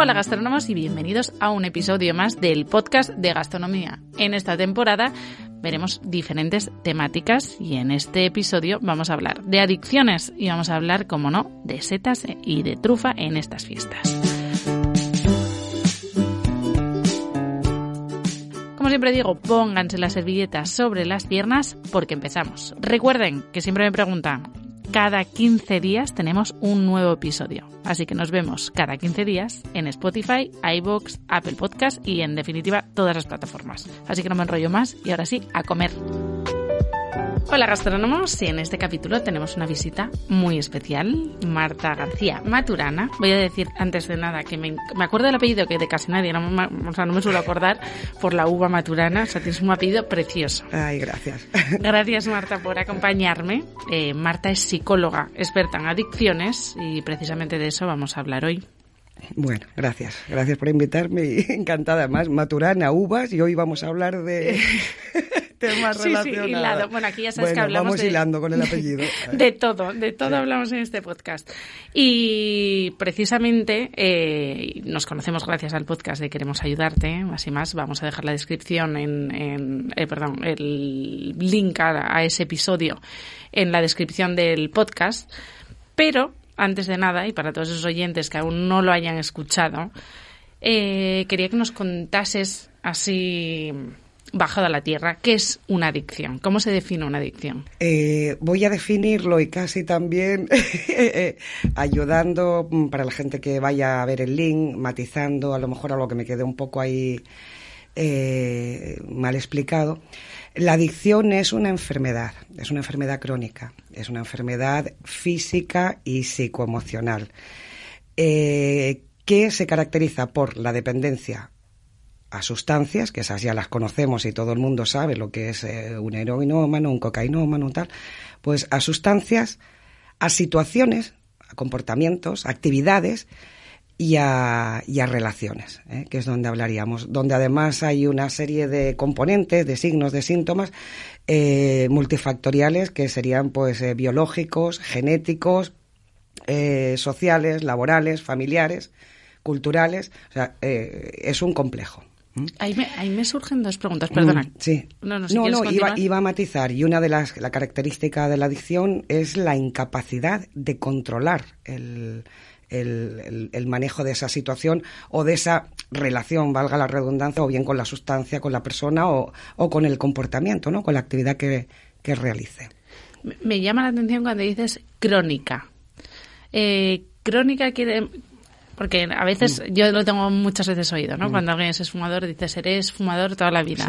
Hola gastrónomos y bienvenidos a un episodio más del podcast de gastronomía. En esta temporada veremos diferentes temáticas y en este episodio vamos a hablar de adicciones y vamos a hablar, como no, de setas y de trufa en estas fiestas. Como siempre digo, pónganse las servilletas sobre las piernas porque empezamos. Recuerden que siempre me preguntan, cada 15 días tenemos un nuevo episodio. Así que nos vemos cada 15 días en Spotify, iBox, Apple Podcast y en definitiva todas las plataformas. Así que no me enrollo más y ahora sí, a comer. Hola gastrónomos y en este capítulo tenemos una visita muy especial, Marta García Maturana. Voy a decir antes de nada que me, acuerdo del apellido que de casi nadie, no, o sea, no me suelo acordar por la uva Maturana, o sea, tienes un apellido precioso. Ay, gracias. Gracias Marta por acompañarme. Eh, Marta es psicóloga, experta en adicciones y precisamente de eso vamos a hablar hoy. Bueno, gracias. Gracias por invitarme encantada más. Maturana, uvas y hoy vamos a hablar de... temas sí, relacionados. Sí, hilado. Bueno, aquí ya sabes que hablamos vamos hilando con el apellido. de todo, de todo hablamos en este podcast. Y precisamente eh, nos conocemos gracias al podcast de Queremos Ayudarte, más y más. Vamos a dejar la descripción en, en eh, perdón, el link a, ese episodio en la descripción del podcast. Pero, antes de nada, y para todos esos oyentes que aún no lo hayan escuchado, eh, quería que nos contases así bajado a la tierra, ¿qué es una adicción? ¿Cómo se define una adicción? Eh, voy a definirlo y casi también eh, ayudando mm, para la gente que vaya a ver el link, matizando a lo mejor algo que me quede un poco ahí eh, mal explicado. La adicción es una enfermedad, es una enfermedad crónica, es una enfermedad física y psicoemocional. Que se caracteriza por la dependencia a sustancias, que esas ya las conocemos y todo el mundo sabe lo que es eh, un heroinómano, un cocainómano, tal, pues a sustancias, a situaciones, a comportamientos, a actividades y a, y a relaciones, ¿eh? que es donde hablaríamos, donde además hay una serie de componentes, de signos, de síntomas eh, multifactoriales que serían pues biológicos, genéticos, sociales, laborales, familiares, culturales, o sea, es un complejo. Ahí me, surgen dos preguntas, perdona. Mm, sí. No, no, iba, a matizar. Y una de las la características de la adicción es la incapacidad de controlar el, manejo de esa situación o de esa relación, valga la redundancia, o bien con la sustancia, con la persona o, con el comportamiento, ¿no? con la actividad que, realice. Me llama la atención cuando dices crónica. Eh, crónica quiere, porque a veces, mm. yo lo tengo muchas veces oído, ¿no? Mm. Cuando alguien es fumador, dice, seré fumador toda la vida.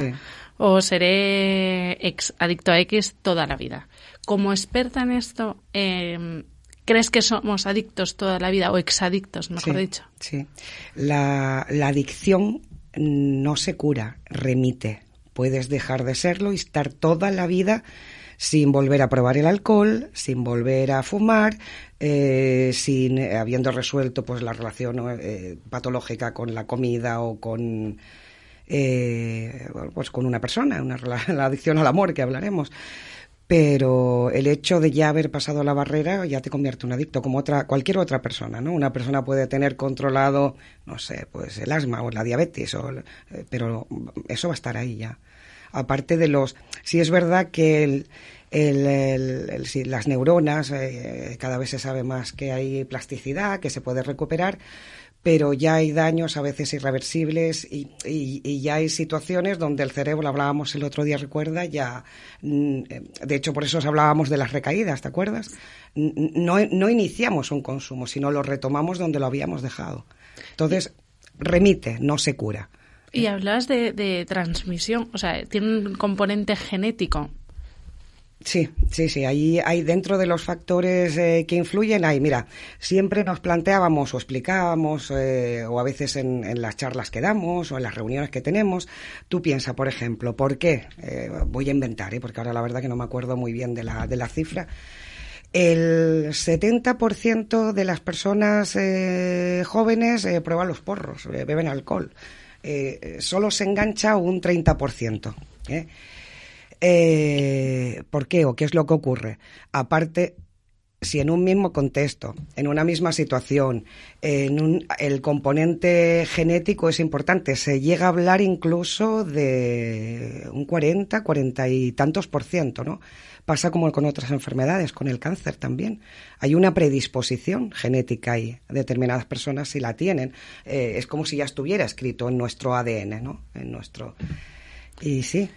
O seré ex, adicto a X toda la vida. Como experta en esto, em, ¿crees que somos adictos toda la vida o exadictos, mejor dicho? Sí. La, la adicción no se cura, remite. Puedes dejar de serlo y estar toda la vida sin volver a probar el alcohol, sin volver a fumar, eh, sin eh, habiendo resuelto pues la relación eh, patológica con la comida o con pues con una persona, una, la adicción al amor que hablaremos pero el hecho de ya haber pasado la barrera ya te convierte en un adicto como otra cualquier otra persona no una persona puede tener controlado no sé pues el asma o la diabetes o, pero eso va a estar ahí ya. Aparte de los si es verdad que el, las neuronas, eh, cada vez se sabe más que hay plasticidad, que se puede recuperar, pero ya hay daños a veces irreversibles y, ya hay situaciones donde el cerebro, hablábamos el otro día, recuerda, ya, mm, de hecho por eso hablábamos de las recaídas, ¿te acuerdas? No, no iniciamos un consumo, sino lo retomamos donde lo habíamos dejado. Entonces, remite, no se cura. Y hablas de transmisión, o sea, tiene un componente genético. Sí, sí, sí. Ahí hay dentro de los factores eh, que influyen, hay, mira, siempre nos planteábamos o explicábamos, eh, o a veces en, las charlas que damos o en las reuniones que tenemos, tú piensas, por ejemplo, ¿por qué? Eh, voy a inventar, porque ahora la verdad que no me acuerdo muy bien de la, de la cifra. El 70% de las personas jóvenes prueban los porros, beben alcohol. solo se engancha un 30%. Eh, ¿Por qué o qué es lo que ocurre? Aparte, si en un mismo contexto, en una misma situación, en un, el componente genético es importante, se llega a hablar incluso de un 40, 40 y tantos por ciento, ¿no? Pasa como con otras enfermedades, con el cáncer también. Hay una predisposición genética y determinadas personas si la tienen. Eh, es como si ya estuviera escrito en nuestro ADN, ¿no? En nuestro... Y sí.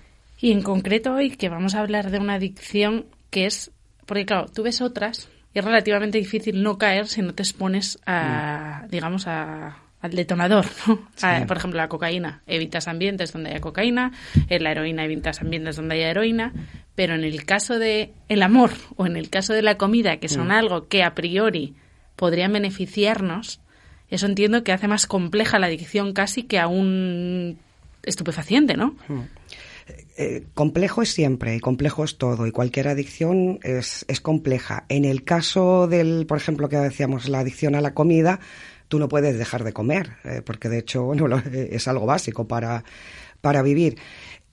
Y en concreto hoy que vamos a hablar de una adicción que es porque claro, tú ves otras y es relativamente difícil no caer si no te expones a, mm. digamos, a, al detonador, ¿no? por ejemplo, la cocaína. Evitas ambientes donde haya cocaína, en la heroína evitas ambientes donde haya heroína, pero en el caso de el amor o en el caso de la comida, que son mm. algo que a priori podrían beneficiarnos, eso entiendo que hace más compleja la adicción casi que a un estupefaciente, ¿no? Mm. Eh, complejo es siempre, y complejo es todo, y cualquier adicción es, es compleja. En el caso del, por ejemplo, que decíamos, la adicción a la comida, tú no puedes dejar de comer, eh, porque de hecho bueno, es algo básico para, para vivir.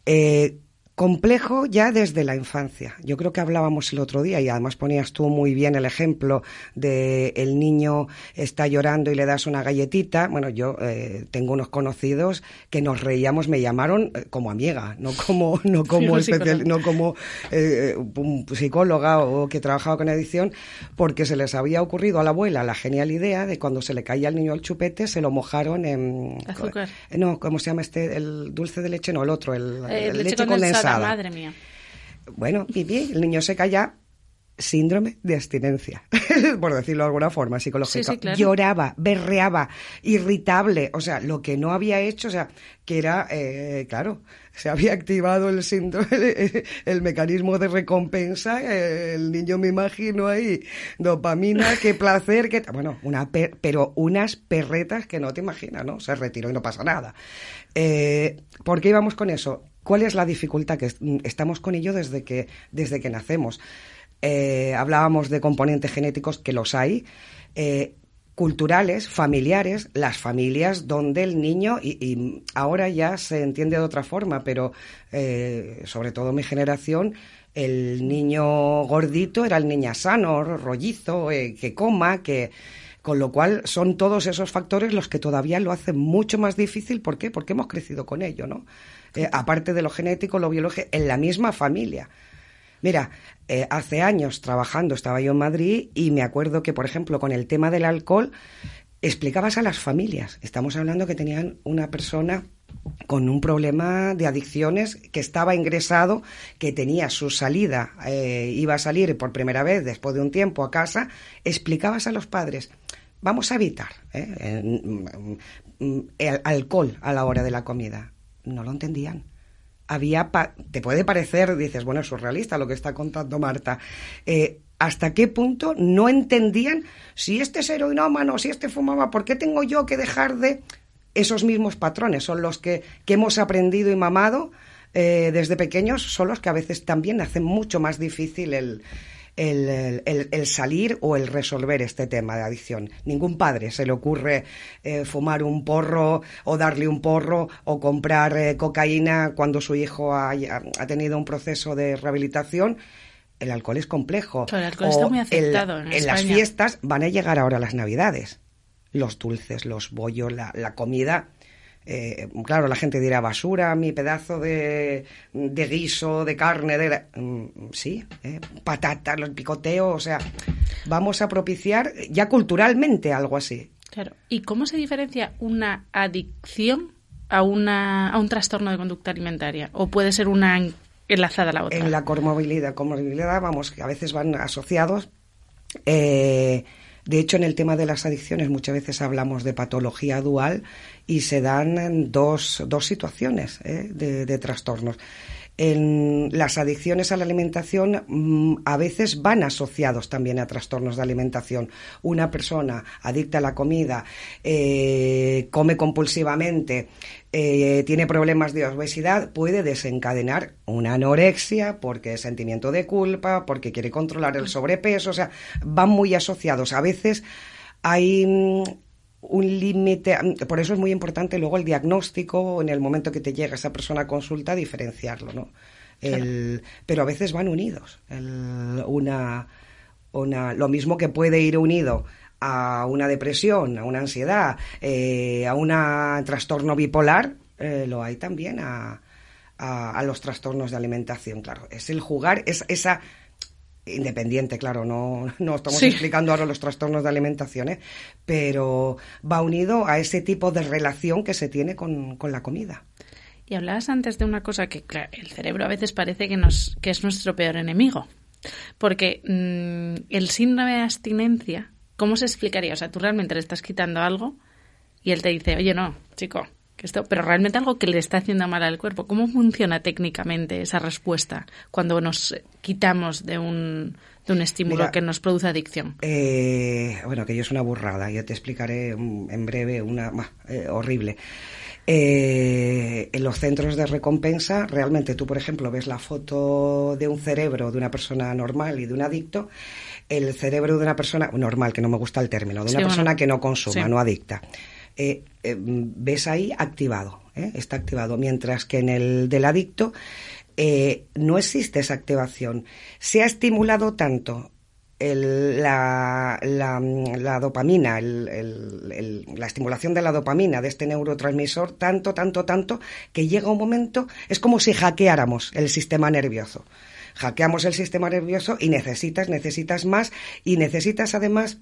Eh, complejo ya desde la infancia. Yo creo que hablábamos el otro día y además ponías tú muy bien el ejemplo de el niño está llorando y le das una galletita. Bueno, yo eh, tengo unos conocidos que nos reíamos, me llamaron eh, como amiga, no como no como especial, no como eh, psicóloga o que trabajaba con edición, porque se les había ocurrido a la abuela la genial idea de cuando se le caía al niño el chupete se lo mojaron en azúcar. No, ¿cómo se llama este? El dulce de leche, no, el otro, el, leche, condensada madre mía. Bueno, bien, el niño se calla síndrome de abstinencia, por decirlo de alguna forma psicológica. Lloraba, berreaba, irritable, o sea, lo que no había hecho, o sea, que era, eh, claro, se había activado el síndrome, el, mecanismo de recompensa, el niño me imagino ahí, dopamina, qué placer, qué... Bueno, una pero unas perretas que no te imaginas, ¿no? Se retiró y no pasa nada. Eh, ¿Por qué íbamos con eso? ¿Cuál es la dificultad? Que estamos con ello desde que, desde que nacemos. Eh, hablábamos de componentes genéticos que los hay. Eh, culturales, familiares, las familias donde el niño, y, ahora ya se entiende de otra forma, pero eh, sobre todo mi generación, el niño gordito era el niño sano, rollizo, que coma, que... Con lo cual son todos esos factores los que todavía lo hacen mucho más difícil. ¿Por qué? Porque hemos crecido con ello, ¿no? Eh, aparte de lo genético, lo biológico, en la misma familia. Mira, eh, hace años trabajando estaba yo en Madrid y me acuerdo que, por ejemplo, con el tema del alcohol, explicabas a las familias. Estamos hablando que tenían una persona con un problema de adicciones que estaba ingresado, que tenía su salida, eh, iba a salir por primera vez después de un tiempo a casa, explicabas a los padres, vamos a evitar mm, mm, el alcohol a la hora de la comida no lo entendían. Había, te puede parecer, dices, bueno, es surrealista lo que está contando Marta. Eh, ¿Hasta qué punto no entendían si este es heroinómano, si este fumaba, por qué tengo yo que dejar de... Esos mismos patrones son los que, que hemos aprendido y mamado eh, desde pequeños, son los que a veces también hacen mucho más difícil el, el, salir o el resolver este tema de adicción. Ningún padre se le ocurre eh, fumar un porro o darle un porro o comprar eh, cocaína cuando su hijo ha, tenido un proceso de rehabilitación el alcohol es complejo. el alcohol está muy aceptado. en, las fiestas van a llegar ahora las navidades. Los dulces, los bollos, la comida eh, claro, la gente dirá basura, mi pedazo de, guiso, de carne, de... Mm, sí, eh, patatas, los picoteos, o sea, vamos a propiciar ya culturalmente algo así. Claro. ¿Y cómo se diferencia una adicción a, una, a un trastorno de conducta alimentaria? ¿O puede ser una enlazada a la otra? En la comorbilidad, comorbilidad vamos, que a veces van asociados. Eh, de hecho, en el tema de las adicciones muchas veces hablamos de patología dual y se dan dos, dos situaciones ¿eh? de, trastornos. En las adicciones a la alimentación mm, a veces van asociados también a trastornos de alimentación. Una persona adicta a la comida, eh, come compulsivamente, eh, tiene problemas de obesidad, puede desencadenar una anorexia porque es sentimiento de culpa, porque quiere controlar el sobrepeso, o sea, van muy asociados. A veces hay mm, un límite, por eso es muy importante luego el diagnóstico en el momento que te llega esa persona a consulta, diferenciarlo, ¿no? El, Pero a veces van unidos. El, una, una, lo mismo que puede ir unido a una depresión, a una ansiedad, eh, a un trastorno bipolar, eh, lo hay también a, a, los trastornos de alimentación, claro. Es el jugar, es esa independiente, claro, no, no estamos explicando ahora los trastornos de alimentación, ¿eh? pero va unido a ese tipo de relación que se tiene con, con la comida. Y hablabas antes de una cosa que claro, el cerebro a veces parece que, nos, que es nuestro peor enemigo, porque mm, el síndrome de abstinencia, ¿cómo se explicaría? O sea, tú realmente le estás quitando algo y él te dice, oye, no, chico, esto, pero realmente algo que le está haciendo mal al cuerpo. ¿Cómo funciona técnicamente esa respuesta cuando nos quitamos de un, de un estímulo que nos produce adicción? Eh, bueno, que yo es una burrada. Yo te explicaré en breve una eh, horrible. Eh, en los centros de recompensa, realmente tú, por ejemplo, ves la foto de un cerebro de una persona normal y de un adicto, el cerebro de una persona normal, que no me gusta el término, de una persona que no consuma, no adicta eh, eh, ves ahí activado, ¿eh? está activado, mientras que en el del adicto no existe esa activación. Se ha estimulado tanto la, dopamina, la estimulación de la dopamina, de este neurotransmisor, tanto, tanto, tanto, que llega un momento, es como si hackeáramos el sistema nervioso. Hackeamos el sistema nervioso y necesitas, necesitas más y necesitas además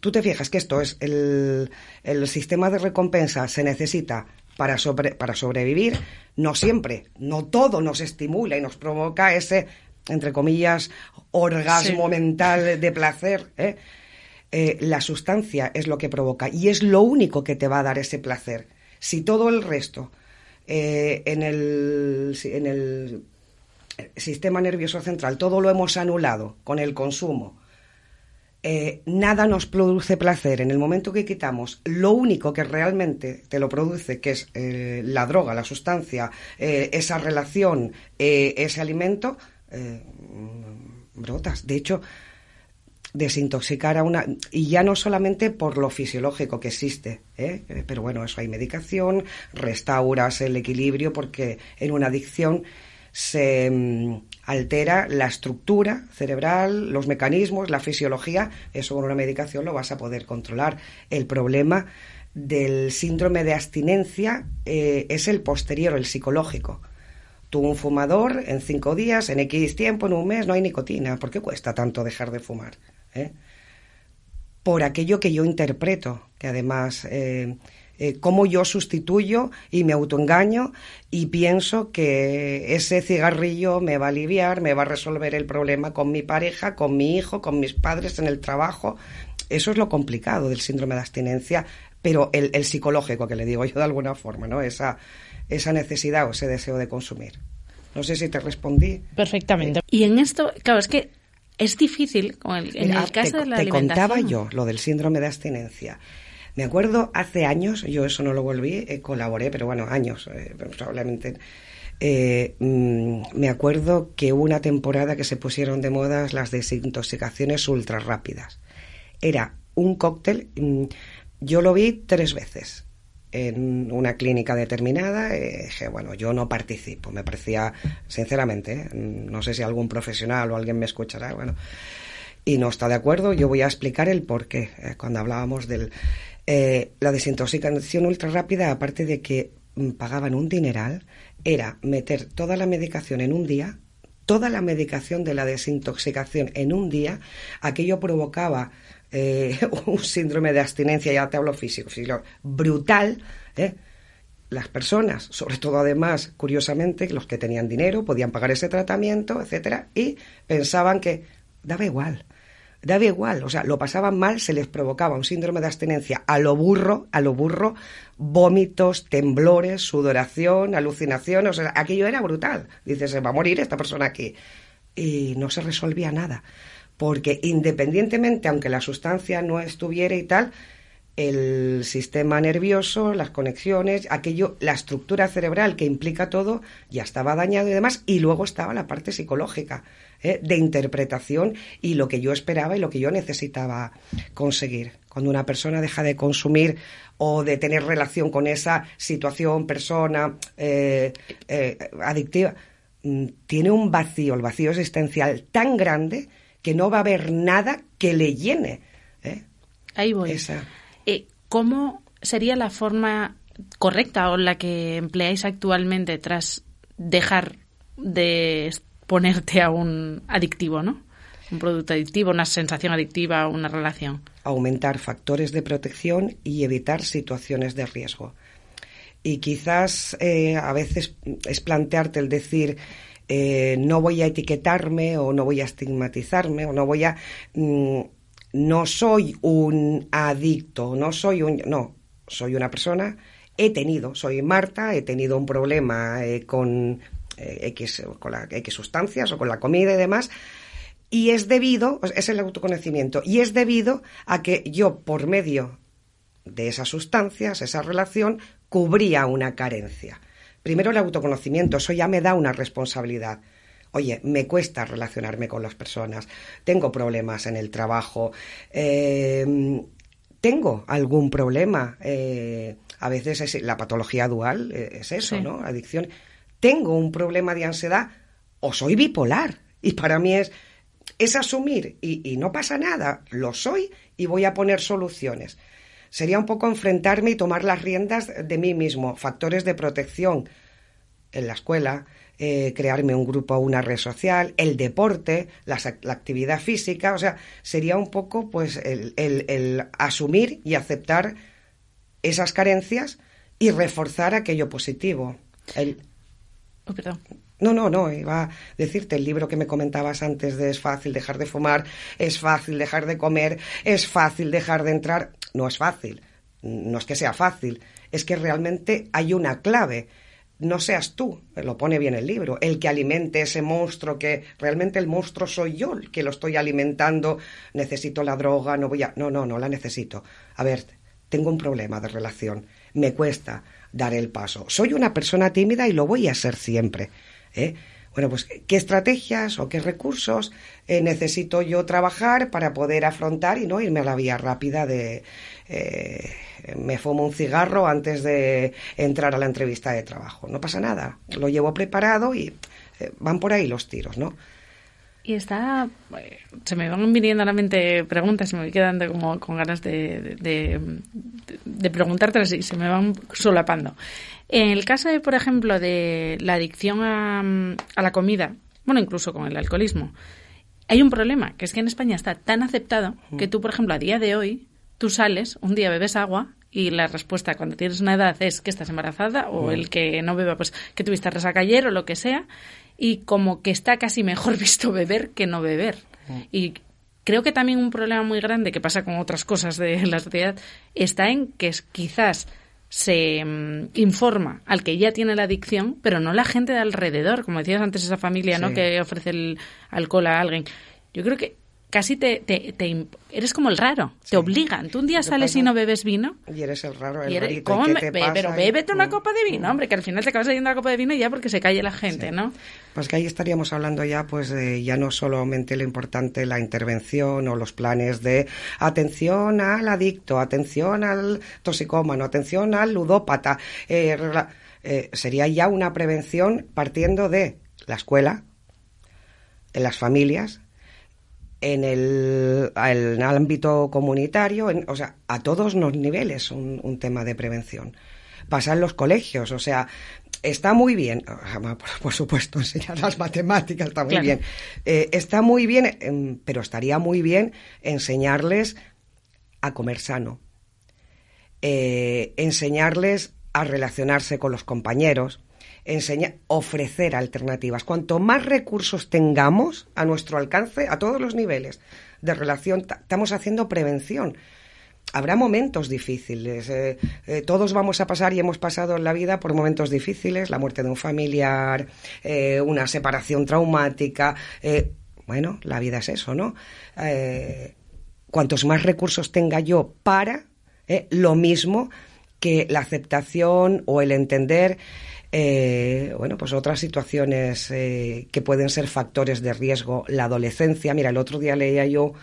tú te fijas que esto es el, el sistema de recompensa se necesita para, para sobrevivir, no siempre, no todo nos estimula y nos provoca ese, entre comillas, orgasmo mental de placer. ¿eh? Eh, la sustancia es lo que provoca y es lo único que te va a dar ese placer. Si todo el resto eh, en, el, en el sistema nervioso central, todo lo hemos anulado con el consumo, eh, nada nos produce placer. En el momento que quitamos lo único que realmente te lo produce, que es eh, la droga, la sustancia, eh, esa relación, ese alimento, brotas. De hecho, desintoxicar a una y ya no solamente por lo fisiológico que existe pero bueno eso hay medicación restauras el equilibrio porque en una adicción se mm, altera la estructura cerebral, los mecanismos, la fisiología, eso con una medicación lo vas a poder controlar. El problema del síndrome de abstinencia eh, es el posterior, el psicológico. Tú, un fumador, en cinco días, en X tiempo, en un mes, no hay nicotina. ¿Por qué cuesta tanto dejar de fumar? ¿Eh? Por aquello que yo interpreto, que además eh, eh, cómo yo sustituyo y me autoengaño y pienso que ese cigarrillo me va a aliviar, me va a resolver el problema con mi pareja, con mi hijo, con mis padres en el trabajo. Eso es lo complicado del síndrome de abstinencia, pero el, psicológico, que le digo yo de alguna forma, ¿no? Esa, esa necesidad o ese deseo de consumir. No sé si te respondí. Perfectamente. Y en esto, claro, es que es difícil, en el caso de la te contaba yo lo del síndrome de abstinencia. Me acuerdo hace años, yo eso no lo volví, eh, colaboré, pero bueno, años, eh, probablemente. Eh, mm, me acuerdo que una temporada que se pusieron de moda las desintoxicaciones ultra rápidas. Era un cóctel, mm, yo lo vi tres veces en una clínica determinada. dije, bueno, yo no participo. Me parecía, sinceramente, no sé si algún profesional o alguien me escuchará, bueno, y no está de acuerdo, yo voy a explicar el por qué. cuando hablábamos del eh, la desintoxicación ultra rápida, aparte de que mm, pagaban un dineral, era meter toda la medicación en un día, toda la medicación de la desintoxicación en un día, aquello provocaba eh, un síndrome de abstinencia, ya te hablo físico, físico brutal, ¿eh? las personas, sobre todo además, curiosamente, los que tenían dinero podían pagar ese tratamiento, etcétera, y pensaban que daba igual daba igual, o sea, lo pasaban mal, se les provocaba un síndrome de abstinencia a lo burro, a lo burro, vómitos, temblores, sudoración, alucinación, o sea, aquello era brutal. Dices, se va a morir esta persona aquí. Y no se resolvía nada, porque independientemente, aunque la sustancia no estuviera y tal, el sistema nervioso, las conexiones, aquello, la estructura cerebral que implica todo, ya estaba dañado y demás, y luego estaba la parte psicológica ¿eh? de interpretación y lo que yo esperaba y lo que yo necesitaba conseguir. Cuando una persona deja de consumir o de tener relación con esa situación, persona eh, eh, adictiva, mm, tiene un vacío, el vacío existencial tan grande que no va a haber nada que le llene. Ahí voy. Eh, ¿Cómo sería la forma correcta o la que empleáis actualmente tras dejar de ponerte a un adictivo, ¿no? Un producto adictivo, una sensación adictiva, una relación. Aumentar factores de protección y evitar situaciones de riesgo. Y quizás eh, a veces es plantearte el decir, eh, no voy a etiquetarme o no voy a estigmatizarme o no voy a... Mm, no soy un adicto, no soy un... No, soy una persona, he tenido, soy Marta, he tenido un problema eh, con, X, con la X sustancias o con la comida y demás, y es debido, es el autoconocimiento, y es debido a que yo, por medio de esas sustancias, esa relación, cubría una carencia. Primero el autoconocimiento, eso ya me da una responsabilidad. Oye, me cuesta relacionarme con las personas, tengo problemas en el trabajo, em, tengo algún problema. Eh, a veces es, la patología dual eh, es eso, ¿no? Adicción. Tengo un problema de ansiedad o soy bipolar. Y para mí es, es asumir y no pasa nada, lo soy y voy a poner soluciones sería un poco enfrentarme y tomar las riendas de mí mismo, factores de protección en la escuela, eh, crearme un grupo o una red social, el deporte, la, actividad física, o sea, sería un poco pues el, asumir y aceptar esas carencias y reforzar aquello positivo. Oh. No, no, no, iba a decirte el libro que me comentabas antes de es fácil dejar de fumar, es fácil dejar de comer, es fácil dejar de entrar. No es fácil, no es que sea fácil, es que realmente hay una clave. No seas tú, lo pone bien el libro, el que alimente ese monstruo, que realmente el monstruo soy yo el que lo estoy alimentando, necesito la droga, no voy a... No, no, no la necesito. A ver, tengo un problema de relación, me cuesta dar el paso. Soy una persona tímida y lo voy a ser siempre. ¿eh? Bueno, pues qué estrategias o qué recursos eh, necesito yo trabajar para poder afrontar y no irme a la vía rápida de eh, me fumo un cigarro antes de entrar a la entrevista de trabajo. No pasa nada, lo llevo preparado y van por ahí los tiros, ¿no? Y está, se me van viniendo a la mente preguntas, se me voy quedando como con ganas de, de, de, preguntártelas y se me van solapando. En el caso, de, por ejemplo, de la adicción a, a la comida, bueno, incluso con el alcoholismo, hay un problema, que es que en España está tan aceptado que tú, por ejemplo, a día de hoy, tú sales, un día bebes agua y la respuesta cuando tienes una edad es que estás embarazada o el que no beba, pues que tuviste resaca ayer o lo que sea y como que está casi mejor visto beber que no beber. Mm. Y creo que también un problema muy grande que pasa con otras cosas de la sociedad está en que quizás se mm, informa al que ya tiene la adicción, pero no la gente de alrededor, como decías antes, esa familia ¿no? que ofrece el alcohol a alguien. Yo creo que casi te, te, eres como el raro, te obligan. Tú un día sales y no bebes vino. Y eres el raro, el eres, Pero bébete una copa de vino, hombre, que al final te acabas yendo una copa de vino ya porque se calle la gente, ¿no? Pues que ahí estaríamos hablando ya, pues, de ya no solamente lo importante, la intervención o los planes de atención al adicto, atención al toxicómano, atención al ludópata. Eh, eh, sería ya una prevención partiendo de la escuela, en las familias, en el, ámbito comunitario, o sea, a todos los niveles un, tema de prevención. Pasa en los colegios, o sea, está muy bien, por, supuesto, enseñar las matemáticas está muy bien, eh, está muy bien, em, pero estaría muy bien enseñarles a comer sano, eh, enseñarles a relacionarse con los compañeros, enseñar, ofrecer alternativas. Cuanto más recursos tengamos a nuestro alcance, a todos los niveles de relación, estamos haciendo prevención. Habrá momentos difíciles. Eh, eh, todos vamos a pasar y hemos pasado en la vida por momentos difíciles, la muerte de un familiar, eh, una separación traumática. bueno, la vida es eso, ¿no? cuantos más recursos tenga yo para, lo mismo que la aceptación o el entender eh, bueno, pues otras situaciones eh, que pueden ser factores de riesgo, la adolescencia. Mira, el otro día leía yo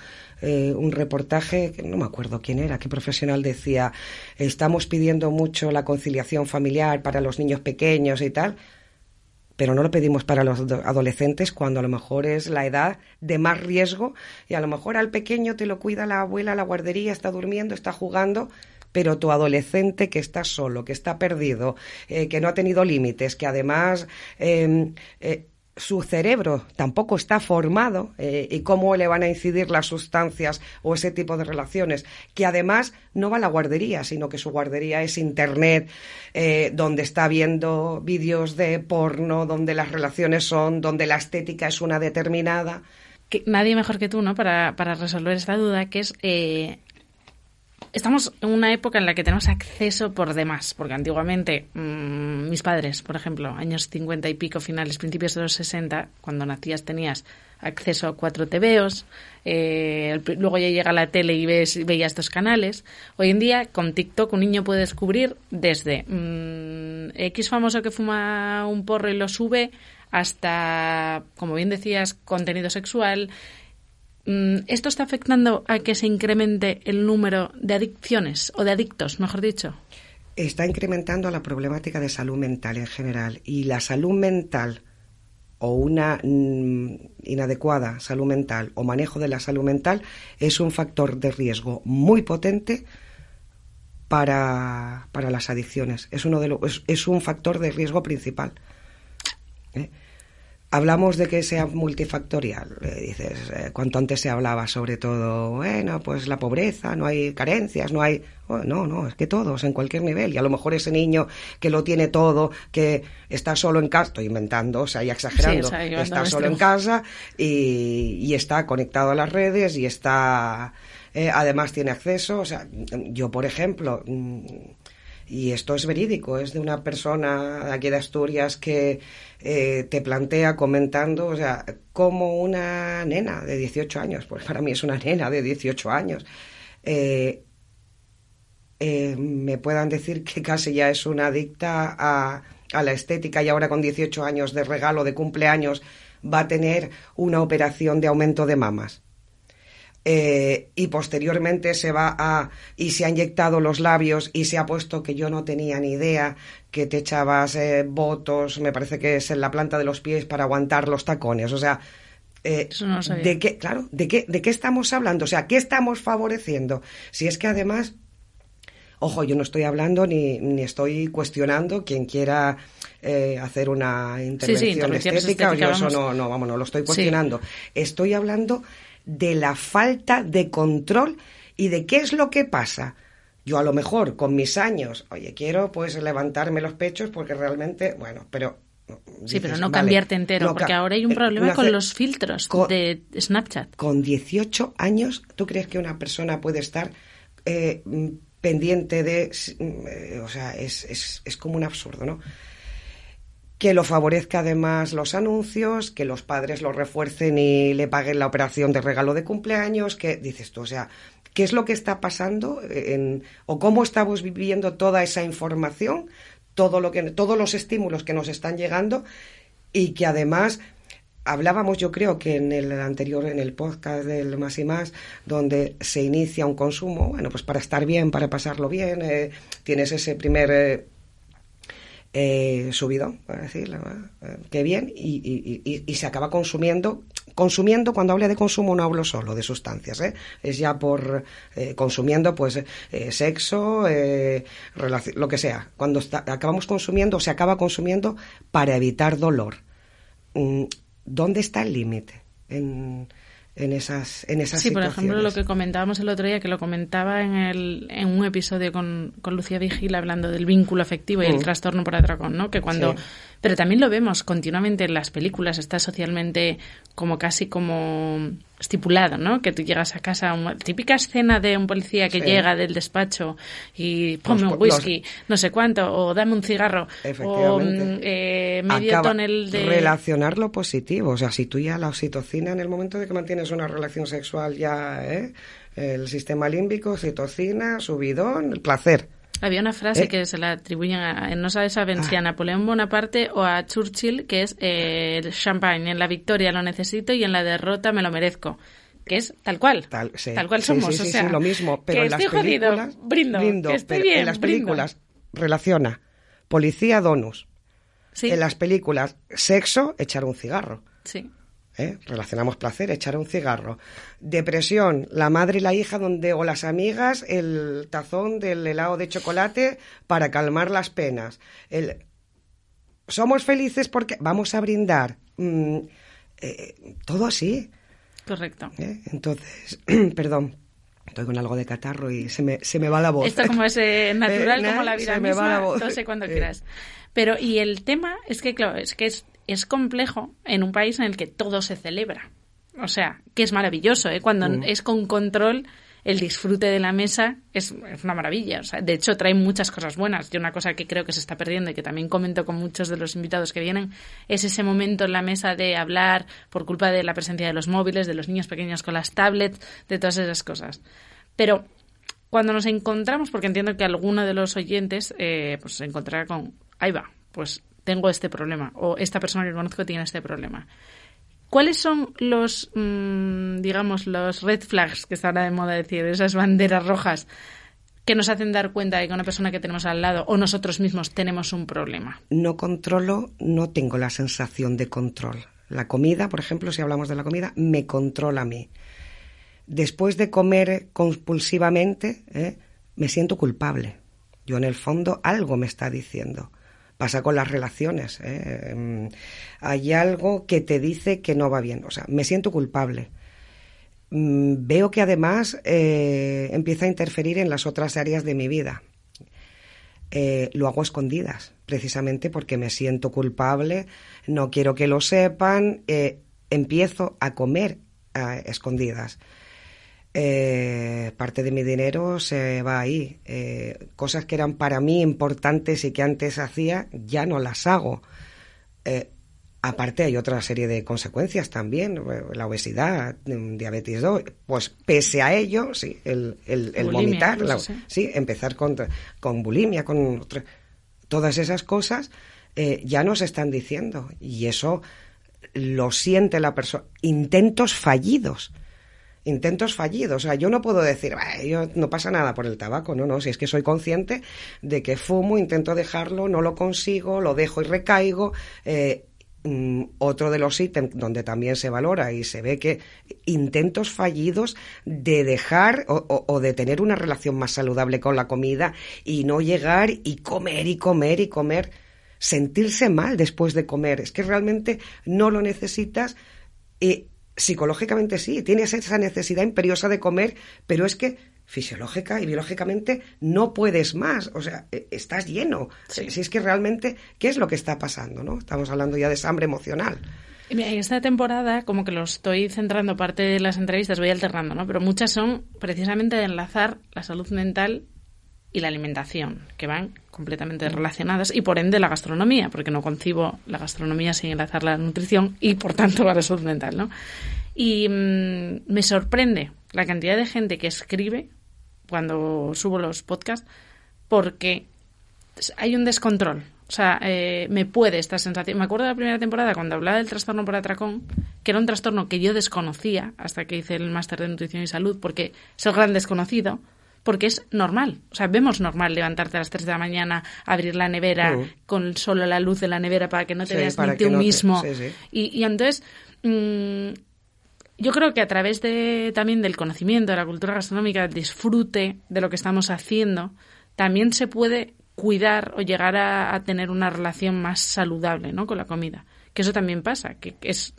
eh, un reportaje, no me acuerdo quién era, qué profesional decía, estamos pidiendo mucho la conciliación familiar para los niños pequeños y tal. pero no lo pedimos para los adolescentes cuando a lo mejor es la edad de más riesgo y a lo mejor al pequeño te lo cuida la abuela, la guardería, está durmiendo, está jugando, pero tu adolescente que está solo, que está perdido, eh, que no ha tenido límites, que además em, eh, su cerebro tampoco está formado eh, y cómo le van a incidir las sustancias o ese tipo de relaciones, que además no va a la guardería, sino que su guardería es Internet, donde está viendo vídeos de porno, donde las relaciones son, donde la estética es una determinada. Nadie mejor que tú, ¿no? Para, para resolver esta duda, que es estamos en una época en la que tenemos acceso por demás, porque antiguamente mmm, mis padres, por ejemplo, años 50 y pico, finales, principios de los 60, cuando nacías tenías acceso a cuatro TVOs, eh, luego ya llega la tele y ves, veías estos canales. Hoy en día, con TikTok, un niño puede descubrir desde mmm, X famoso que fuma un porro y lo sube, hasta, como bien decías, contenido sexual, Mm, ¿Esto está afectando a que se incremente el número de adicciones o de adictos, mejor dicho? Está incrementando la problemática de salud mental en general y la salud mental o una mm, inadecuada salud mental o manejo de la salud mental es un factor de riesgo muy potente para, para las adicciones. Es, uno de los, es, es un factor de riesgo principal. ¿eh? Hablamos de que sea multifactorial. Eh, dices, eh, cuanto antes se hablaba sobre todo, bueno, pues la pobreza, no hay carencias, no hay. Oh, no, no, es que todos, en cualquier nivel. Y a lo mejor ese niño que lo tiene todo, que está solo en casa, estoy inventando, o sea, y exagerando, Sí, o sea, yo está solo en casa y, y está conectado a las redes y está. eh, además tiene acceso, o sea, yo, por ejemplo. Y esto es verídico, es de una persona de aquí de Asturias que eh, te plantea comentando, o sea, como una nena de 18 años, pues para mí es una nena de 18 años, eh, eh, me puedan decir que casi ya es una adicta a, a la estética y ahora con 18 años de regalo de cumpleaños va a tener una operación de aumento de mamas. Eh, y posteriormente se va a y se ha inyectado los labios y se ha puesto que yo no tenía ni idea que te echabas eh, votos, me parece que es en la planta de los pies para aguantar los tacones, o sea, eh, Eso no de qué, claro, de qué, de qué estamos hablando, o sea, qué estamos favoreciendo, si es que además Ojo, yo no estoy hablando ni, ni estoy cuestionando quien quiera eh, hacer una intervención estética, estéticas, yo eso no, no, vamos, no lo estoy Sí. cuestionando. Estoy hablando de la falta de control y de qué es lo que pasa. Yo a lo mejor con mis años, oye, quiero pues levantarme los pechos porque realmente, bueno, pero... Sí, pero no vale, cambiarte entero, no porque ca- ahora hay un eh, problema con los filtros con- de Snapchat. con 18 años, ¿tú crees que una persona puede estar eh, pendiente de... mm, eh, o sea, es, es, es como un absurdo, ¿no? Que lo favorezca además los anuncios, que los padres lo refuercen y le paguen la operación de regalo de cumpleaños, que dices tú, o sea, ¿qué es lo que está pasando en, o cómo estamos viviendo toda esa información, todo lo que, todos los estímulos que nos están llegando y que además hablábamos yo creo que en el anterior en el podcast del más y más donde se inicia un consumo bueno pues para estar bien para pasarlo bien eh, tienes ese primer eh, eh, subidón por decirlo eh, qué bien y, se acaba consumiendo consumiendo cuando hablo de consumo no hablo solo de sustancias ¿eh? es ya por eh, consumiendo pues eh, sexo lo que sea. Cuando acabamos consumiendo se acaba consumiendo para evitar dolor. Mm, ¿dónde está el límite en esas en esas Sí, por ejemplo, lo que comentábamos el otro día, que lo comentaba en, el, en un episodio con, con Lucía Vigil hablando del vínculo afectivo y el Mm. trastorno por atracón, ¿no? Que cuando... Sí. Pero también lo vemos continuamente en las películas, está socialmente como casi como estipulado, ¿no? Que tú llegas a casa, una típica escena de un policía que Sí. llega del despacho y ponme Los- un whisky, no sé cuánto, o dame un cigarro, o mm, eh, medio Acaba- tonel de... relacionar lo positivo o sea si tú ya la oxitocina en el momento de que mantienes una relación sexual ya ¿eh? el sistema límbico oxitocina subidón el placer Había una frase ¿Eh? que se la atribuyen a, no sabes saben si a Napoleón Bonaparte o a Churchill, que es eh, el champagne, en la victoria lo necesito y en la derrota me lo merezco. Que es tal cual. Tal, sí. cual Sí, somos. sí, sí, o sea, sí, lo mismo. Pero que en las estoy jodido, películas. brindo, que estoy bien, en las brindo. películas relaciona policía donus. En las películas, sexo, echar un cigarro. Sí. ¿Eh? Relacionamos placer, echar un cigarro. Depresión, la madre y la hija donde o las amigas el tazón del helado de chocolate para calmar las penas. El, somos felices porque vamos a brindar. Mm, eh, todo así. Correcto. ¿eh? Entonces, perdón. Estoy con algo de catarro y se me, se me va la voz. Esto como es natural, como la vida se misma, me va la voz. cuando quieras. Pero, y el tema es que, claro, es que es es complejo en un país en el que todo se celebra. O sea, que es maravilloso, ¿eh? Cuando Mm. es con control, el disfrute de la mesa es, es una maravilla. O sea, de hecho, trae muchas cosas buenas. Y una cosa que creo que se está perdiendo y que también comento con muchos de los invitados que vienen es ese momento en la mesa de hablar por culpa de la presencia de los móviles, de los niños pequeños con las tablets, de todas esas cosas. Pero cuando nos encontramos, porque entiendo que alguno de los oyentes eh, pues se encontrará con, ahí va, pues tengo este problema, o esta persona que conozco tiene este problema. ¿Cuáles son los, mmm, digamos, los red flags que está ahora de moda decir, esas banderas rojas que nos hacen dar cuenta de que una persona que tenemos al lado o nosotros mismos tenemos un problema? No controlo, no tengo la sensación de control. La comida, por ejemplo, si hablamos de la comida, me controla a mí. Después de comer compulsivamente, ¿eh? me siento culpable. Yo en el fondo algo me está diciendo pasa con las relaciones. ¿eh? Hay algo que te dice que no va bien. O sea, me siento culpable. Mm, veo que además eh, empieza a interferir en las otras áreas de mi vida. Eh, lo hago a escondidas, precisamente porque me siento culpable, no quiero que lo sepan, empiezo a comer a escondidas. Eh, parte de mi dinero se va ahí. Eh, cosas que eran para mí importantes y que antes hacía, ya no las hago. Eh, aparte hay otra serie de consecuencias también, la obesidad, diabetes 2, pues pese a ello, sí, el, el, el bulimia, vomitar, la, sí. sí. empezar con, con bulimia, con otra, todas esas cosas eh, ya nos están diciendo y eso lo siente la persona. Intentos fallidos intentos fallidos. O sea, yo no puedo decir, yo no pasa nada por el tabaco, no, no, si es que soy consciente de que fumo, intento dejarlo, no lo consigo, lo dejo y recaigo. Eh, mm, otro de los ítems donde también se valora y se ve que intentos fallidos de dejar o, o, de tener una relación más saludable con la comida y no llegar y comer y comer y comer, sentirse mal después de comer. Es que realmente no lo necesitas. Eh, psicológicamente sí, tienes esa necesidad imperiosa de comer, pero es que fisiológica y biológicamente no puedes más, o sea, estás lleno. Sí. Si es que realmente, ¿qué es lo que está pasando? ¿no? Estamos hablando ya de hambre emocional. En esta temporada, como que lo estoy centrando parte de las entrevistas, voy alternando, ¿no? Pero muchas son precisamente de enlazar la salud mental y la alimentación, que van completamente relacionadas, y por ende la gastronomía, porque no concibo la gastronomía sin enlazar la nutrición y por tanto la salud mental, ¿no? Y mmm, me sorprende la cantidad de gente que escribe cuando subo los podcasts porque hay un descontrol. O sea, eh, me puede esta sensación. Me acuerdo de la primera temporada cuando hablaba del trastorno por atracón, que era un trastorno que yo desconocía hasta que hice el máster de nutrición y salud, porque es el gran desconocido, porque es normal. O sea, vemos normal levantarte a las 3 de la mañana, abrir la nevera uh. con solo la luz de la nevera para que no te sí, veas ni tú no mismo. Te... Sí, sí. Y, y, entonces, mmm, yo creo que a través de también del conocimiento, de la cultura gastronómica, del disfrute de lo que estamos haciendo, también se puede cuidar o llegar a, a tener una relación más saludable ¿no? con la comida. Que eso también pasa, que es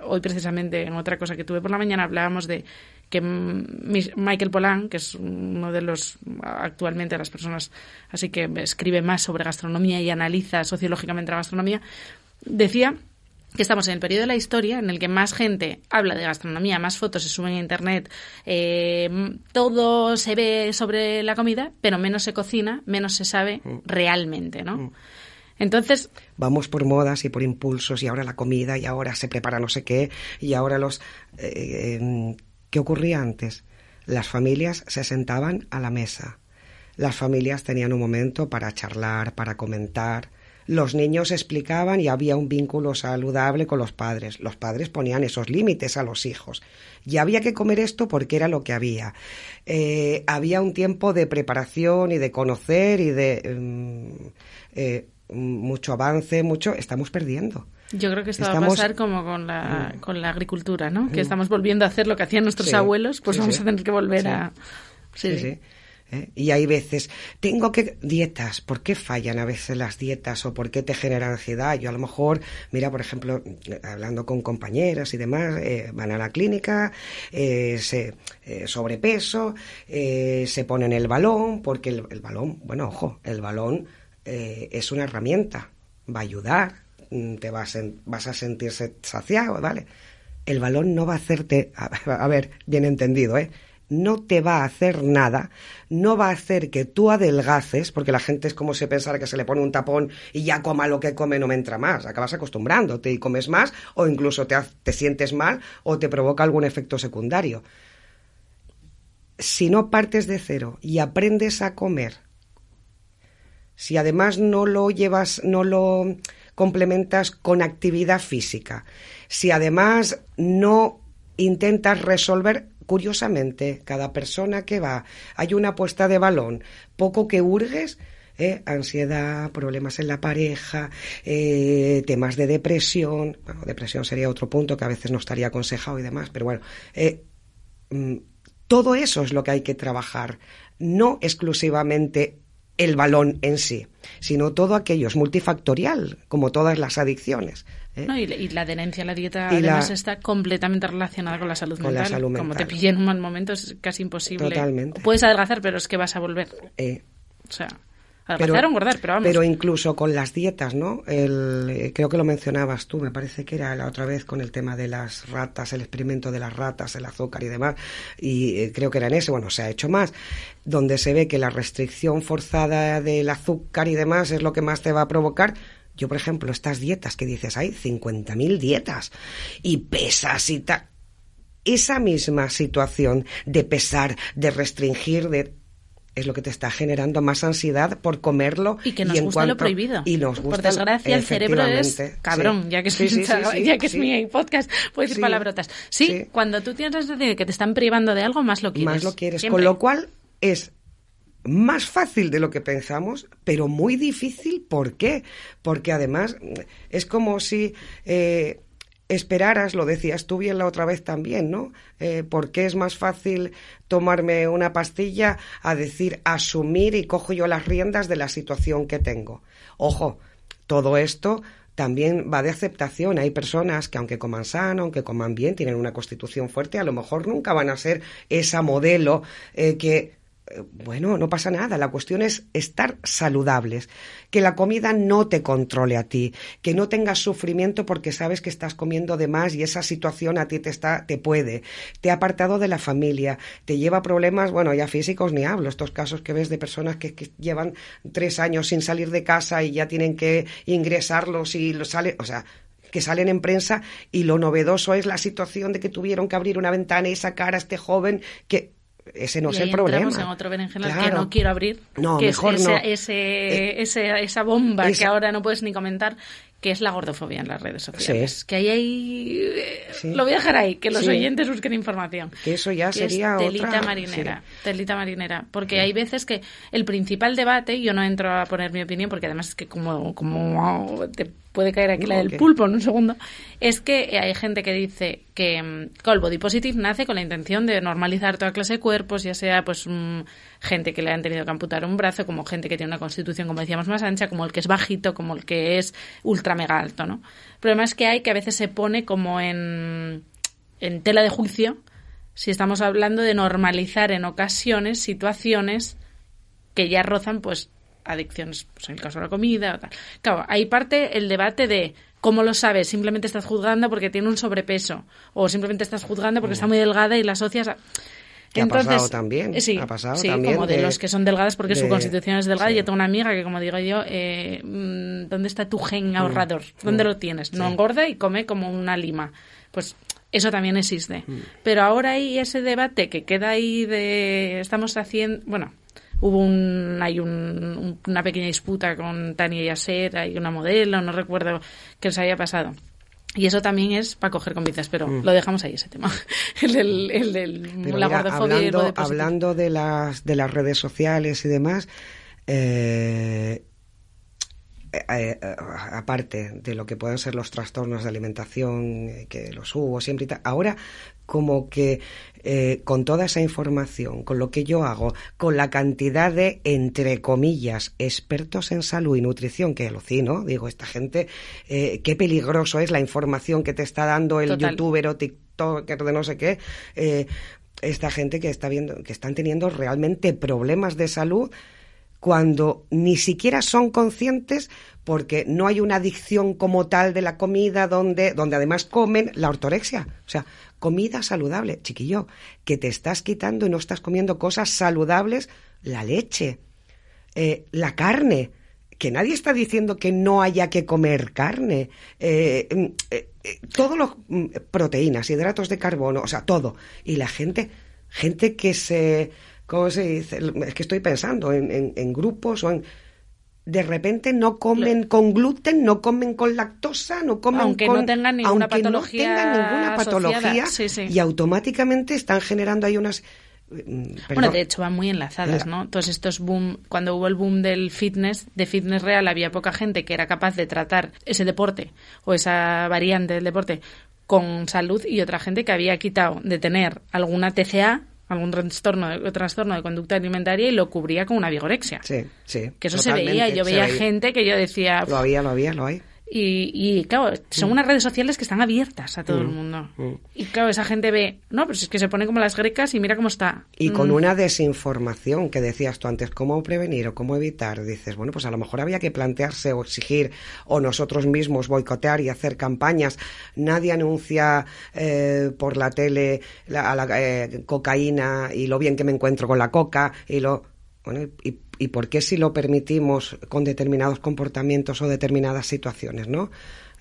hoy precisamente en otra cosa que tuve por la mañana hablábamos de que Michael Pollan, que es uno de los actualmente las personas así que escribe más sobre gastronomía y analiza sociológicamente la gastronomía, decía que estamos en el periodo de la historia en el que más gente habla de gastronomía, más fotos se suben a internet, eh, todo se ve sobre la comida, pero menos se cocina, menos se sabe mm. realmente, ¿no? Entonces. Vamos por modas y por impulsos, y ahora la comida, y ahora se prepara no sé qué, y ahora los. Eh, eh, ¿Qué ocurría antes? Las familias se sentaban a la mesa. Las familias tenían un momento para charlar, para comentar. Los niños explicaban y había un vínculo saludable con los padres. Los padres ponían esos límites a los hijos. Y había que comer esto porque era lo que había. Eh, había un tiempo de preparación y de conocer y de. Eh, mucho avance, mucho, estamos perdiendo. Yo creo que esto va a pasar como con la, mm. con la agricultura, ¿no? Que mm. estamos volviendo a hacer lo que hacían nuestros abuelos, pues vamos a tener que volver a... Sí, sí. ¿eh? Y hay veces, tengo que dietas, ¿por qué fallan a veces las dietas o por qué te genera ansiedad? Yo a lo mejor, mira, por ejemplo, hablando con compañeras y demás, eh, van a la clínica, eh, se, sobrepeso, se ponen el balón, porque el, el balón, bueno, ojo, el balón es una herramienta, va a ayudar, mm, te vas, vas a sentirse saciado, ¿vale? El balón no va a hacerte, a ver, bien entendido, ¿eh? no te va a hacer nada, no va a hacer que tú adelgaces, porque la gente es como si pensara que se le pone un tapón y ya coma lo que come no me entra más. Acabas acostumbrándote y comes más, o incluso te, te sientes mal o te provoca algún efecto secundario. Si no partes de cero y aprendes a comer, si además no lo llevas, no lo complementas con actividad física, si además no intentas resolver curiosamente, cada persona que va, hay una puesta de balón, poco que hurgues, ¿eh? ansiedad, problemas en la pareja, eh, temas de depresión, bueno, depresión sería otro punto que a veces no estaría aconsejado y demás, pero bueno, eh, mm, todo eso es lo que hay que trabajar, no exclusivamente el balón en sí, sino todo aquello es multifactorial, como todas las adicciones. ¿eh? y, la adherencia a la dieta además está completamente relacionada con la salud mental. Como te pille en un mal momento es casi imposible. Totalmente. Puedes adelgazar, pero es que vas a volver. Eh, o sea, o engordar, pero vamos. Pero incluso con las dietas, ¿no? El, eh, creo que lo mencionabas tú, me parece que era la otra vez con el tema de las ratas, el experimento de las ratas, el azúcar y demás, y creo que era en ese, bueno, se ha hecho más, donde se ve que la restricción forzada del azúcar y demás es lo que más te va a provocar yo, por ejemplo, estas dietas que dices, hay 50.000 dietas y pesas y tal. Esa misma situación de pesar, de restringir, de es lo que te está generando más ansiedad por comerlo y que nos gusta lo prohibido. y nos gusta por desgracia el cerebro es cabrón ya que es, ya que es mi podcast puedo decir palabrotas. Sí, cuando tú tienes la sensación de que te están privando de algo más lo quieres. Más lo quieres con lo cual es más fácil de lo que pensamos, pero muy difícil. ¿Por qué? Porque además es como si eh, esperaras, lo decías tú bien la otra vez también, ¿no? Eh, ¿Por qué es más fácil tomarme una pastilla a decir asumir y cojo yo las riendas de la situación que tengo? Ojo, todo esto también va de aceptación. Hay personas que aunque coman sano, aunque coman bien, tienen una constitución fuerte, a lo mejor nunca van a ser esa modelo eh, que bueno, no pasa nada. La cuestión es estar saludables, que la comida no te controle a ti, que no tengas sufrimiento porque sabes que estás comiendo de más y esa situación a ti te está, te puede, te ha apartado de la familia, te lleva problemas, bueno, ya físicos ni hablo, estos casos que ves de personas que, llevan tres años sin salir de casa y ya tienen que ingresarlos y los sale, o sea, que salen en prensa y lo novedoso es la situación de que tuvieron que abrir una ventana y sacar a este joven que ese no es el problema. en otro berenjenal que no quiero abrir. No, que mejor es no. Ese, ese, esa bomba que ahora no puedes ni comentar, que es la gordofobia en las redes sociales. Que ahí hay... Lo voy a dejar ahí, que los oyentes busquen información. Que eso ya sería telita marinera. Telita marinera. Porque hay veces que el principal debate, yo no entro a poner mi opinión, porque además es que como, como te puede caer aquí la del pulpo en un segundo, es que hay gente que dice que el mm, Body Positive nace con la intención de normalizar toda clase de cuerpos, ya sea pues mm, gente que le han tenido que amputar un brazo, como gente que tiene una constitución, como decíamos, más ancha, como el que es bajito, como el que es ultra mega alto, ¿no? El problema es que hay que a veces se pone como en, en tela de juicio si estamos hablando de normalizar en ocasiones situaciones que ya rozan pues adicciones, pues en el caso de la comida o tal. Claro, ahí parte el debate de cómo lo sabes, simplemente estás juzgando porque tiene un sobrepeso o simplemente estás juzgando porque está muy delgada y la asocias a... Entonces, ha pasado también. Sí, ha pasado sí, también como de, los que son delgadas porque su constitución es delgada. Yo tengo una amiga que, como digo yo, eh, mm, ¿dónde está tu gen mm, ahorrador? ¿Dónde mm, lo tienes? No engorda y come como una lima. Pues eso también existe. Pero ahora hay ese debate que queda ahí de estamos haciendo, bueno, hubo un, hay un, una pequeña disputa con Tania Yasser, hay una modelo, no recuerdo qué les había pasado. Y eso también es para coger convites, pero mm. lo dejamos ahí ese tema. el del, el del la hablando, hablando de las, de las redes sociales y demás, eh, eh, aparte de lo que pueden ser los trastornos de alimentación, que los hubo siempre y tal, ahora como que con toda esa información, con lo que yo hago, con la cantidad de, entre comillas, expertos en salud y nutrición, que alucino, digo, esta gente, qué peligroso es la información que te está dando el youtuber o TikToker de no sé qué, esta gente que está viendo, que están teniendo realmente problemas de salud cuando ni siquiera son conscientes porque no hay una adicción como tal de la comida donde, donde además comen la ortorexia. O sea, comida saludable, chiquillo, que te estás quitando y no estás comiendo cosas saludables, la leche, eh, la carne, que nadie está diciendo que no haya que comer carne, eh, mm, eh, eh, todos los mm, proteínas, hidratos de carbono, o sea, todo. Y la gente, gente que se, ¿cómo se dice? Es que estoy pensando en, en, grupos o en de repente no comen con gluten, no comen con lactosa, no comen aunque no tengan ninguna aunque patología, no tengan ninguna patología y automáticamente están generando ahí unas Mm, bueno, de hecho van muy enlazadas, ¿no? Todos estos boom, cuando hubo el boom del fitness, de fitness real, había poca gente que era capaz de tratar ese deporte o esa variante del deporte con salud y otra gente que había quitado de tener alguna TCA, algún trastorno de, trastorno de conducta alimentaria y lo cubría con una vigorexia. Sí, sí. Que eso se veía. Yo veía gente que yo decía... Lo había, lo había, lo hay. Y, y, claro, son mm. unas redes sociales que están abiertas a todo el mm. mundo. Mm. Y claro, esa gente ve, no, pero es que se pone como las grecas y mira cómo está. Y con una desinformación que decías tú antes, ¿cómo prevenir o cómo evitar? Dices, bueno, pues a lo mejor había que plantearse o exigir o nosotros mismos boicotear y hacer campañas. Nadie anuncia eh, por la tele la, a la eh, cocaína y lo bien que me encuentro con la coca y lo... Bueno, y y por qué si lo permitimos con determinados comportamientos o determinadas situaciones, ¿no?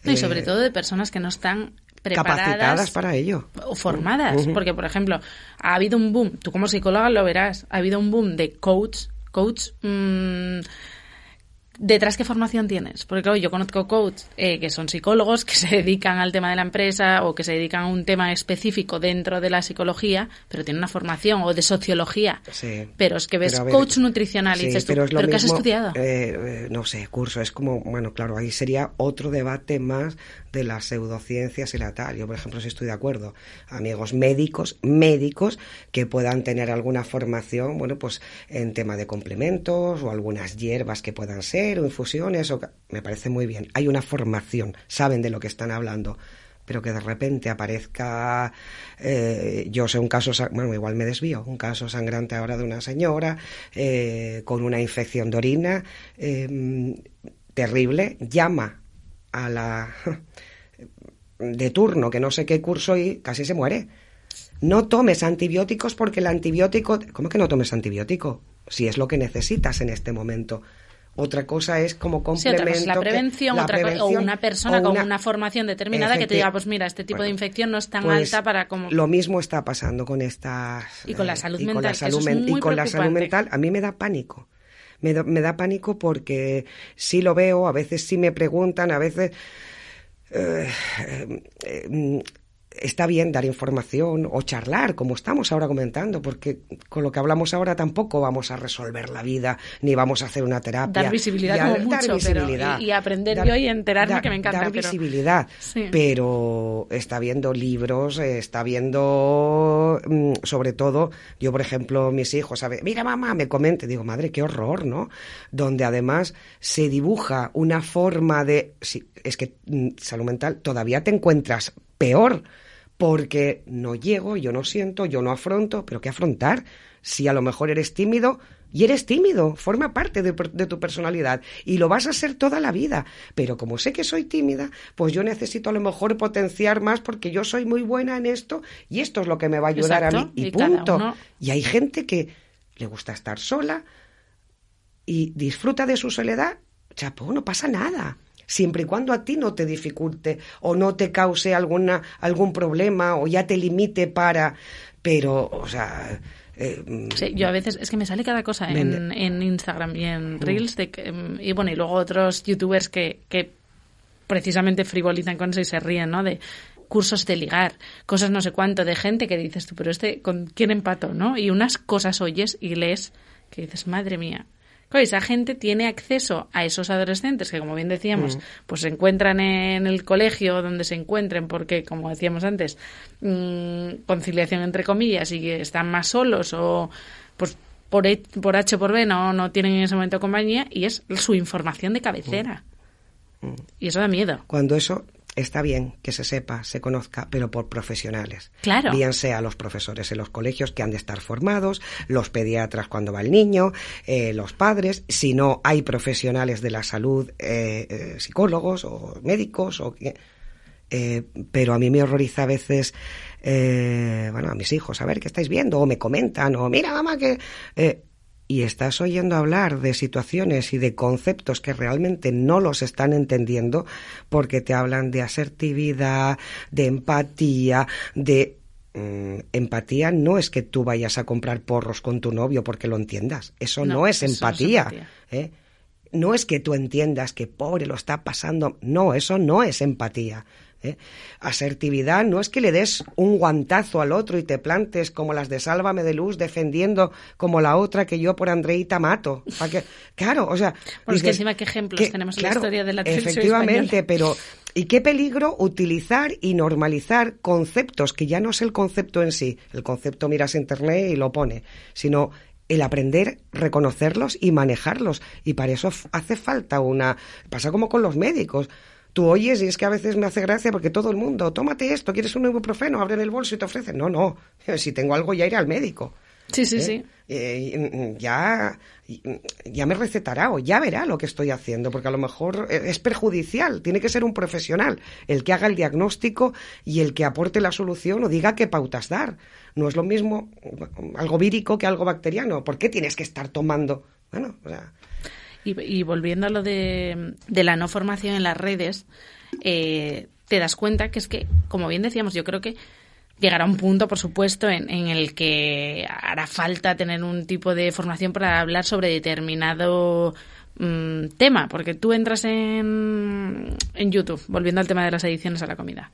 y sobre eh, todo de personas que no están preparadas capacitadas para ello o formadas, porque por ejemplo ha habido un boom, tú como psicóloga lo verás, ha habido un boom de coach, coach mmm, ¿Detrás qué formación tienes? Porque claro, yo conozco coaches eh, que son psicólogos, que se dedican al tema de la empresa o que se dedican a un tema específico dentro de la psicología, pero tienen una formación o de sociología. Sí, pero es que ves coach nutricional y dices tú, pero, ¿pero qué has estudiado? Eh, eh, no sé, curso, es como, bueno, claro, ahí sería otro debate más de las pseudociencias y la tal. Yo, por ejemplo, sí estoy de acuerdo. Amigos médicos, médicos que puedan tener alguna formación, bueno, pues en tema de complementos o algunas hierbas que puedan ser o infusiones, o... me parece muy bien. Hay una formación, saben de lo que están hablando pero que de repente aparezca, eh, yo sé un caso, bueno, igual me desvío, un caso sangrante ahora de una señora eh, con una infección de orina eh, terrible, llama a la de turno, que no sé qué curso y casi se muere. No tomes antibióticos porque el antibiótico... ¿Cómo que no tomes antibiótico? Si es lo que necesitas en este momento. Otra cosa es como complemento. Sí, la prevención, o una persona con una formación determinada que te diga, pues mira, este tipo de infección no es tan pues alta para como. Lo mismo está pasando con estas. Y con la salud mental. Con la salud, y con la salud mental, a mí me da pánico me me da pánico porque sí lo veo, a veces sí me preguntan, a veces... Eh, eh, está bien dar información o charlar, como estamos ahora comentando, porque con lo que hablamos ahora tampoco vamos a resolver la vida, ni vamos a hacer una terapia. Dar visibilidad como mucho, y, aprender yo y enterarme que me encanta. Dar visibilidad, pero está viendo libros, está viendo, mm, sobre todo, yo por ejemplo, mis hijos, ¿sabe? mira mamá, me comente, digo, madre, qué horror, ¿no? Donde además se dibuja una forma de, es que mm, salud mental todavía te encuentras peor porque no llego, yo no siento, yo no afronto, pero ¿qué afrontar? Si a lo mejor eres tímido, y eres tímido, forma parte de, tu personalidad y lo vas a ser toda la vida. Pero como sé que soy tímida, pues yo necesito a lo mejor potenciar más porque yo soy muy buena en esto y esto es lo que me va a ayudar a mí. Y, punto. Y hay gente que le gusta estar sola y disfruta de su soledad. Chapo, no pasa nada siempre y cuando a ti no te dificulte o no te cause alguna, algún problema o ya te limite para... Pero, o sea... Eh, sí, yo a veces es que me sale cada cosa en, en Instagram y en mm. Reels de y bueno y luego otros youtubers que, que precisamente frivolizan con eso y se ríen no de cursos de ligar, cosas no sé cuánto, de gente que dices tú, pero este, ¿con quién empato? ¿no? Y unas cosas oyes y lees que dices, madre mía, esa gente tiene acceso a esos adolescentes que, como bien decíamos, pues se encuentran en el colegio donde se encuentren, porque, como decíamos antes, mm, conciliación entre comillas y que están más solos o pues por, por H por B no, no tienen en ese momento compañía y es su información de cabecera. Y eso da miedo. Cuando eso está bien que se sepa, se conozca, pero por profesionales. Claro. Bien sea los profesores en los colegios que han de estar formados, los pediatras cuando va el niño, eh, los padres, si no hay profesionales de la salud, eh, eh, psicólogos o médicos, o, pero a mí me horroriza a veces, bueno, a mis hijos, a ver qué estáis viendo, o me comentan, o mira mamá que y estás oyendo hablar de situaciones y de conceptos que realmente no los están entendiendo porque te hablan de asertividad, de empatía, de mm, empatía no es que tú vayas a comprar porros con tu novio porque lo entiendas. Eso no, es empatía. ¿eh? No es que tú entiendas que pobre lo está pasando. No, eso no es empatía. ¿Eh? Asertividad no es que le des un guantazo al otro y te plantes como las de Sálvame de Luz defendiendo como la otra que yo por Andreita mato. Que, claro, o sea... Encima qué ejemplos tenemos en la historia de la televisión Efectivamente, pero... Y qué peligro utilizar y normalizar conceptos que ya no es el concepto en sí. El concepto miras internet y lo pone, sino el aprender, reconocerlos y manejarlos. Y para eso hace falta una... Pasa como con los médicos tú oyes y es que a veces me hace gracia porque todo el mundo, tómate esto, quieres un ibuprofeno, abren el bolso y te ofrecen. No, no, si tengo algo ya iré al médico. Sí, sí, ¿Eh? sí. Eh, ya, ya me recetará o ya verá lo que estoy haciendo, porque a lo mejor es perjudicial. Tiene que ser un profesional el que haga el diagnóstico y el que aporte la solución o diga qué pautas dar. No es lo mismo algo vírico que algo bacteriano. ¿Por qué tienes que estar tomando? Bueno, o sea, y, volviendo a lo de, la no formación en las redes, eh, te das cuenta que es que, como bien decíamos, yo creo que llegará un punto, por supuesto, en, el que hará falta tener un tipo de formación para hablar sobre determinado mm, tema, porque tú entras en, en YouTube, volviendo al tema de las adiciones a la comida,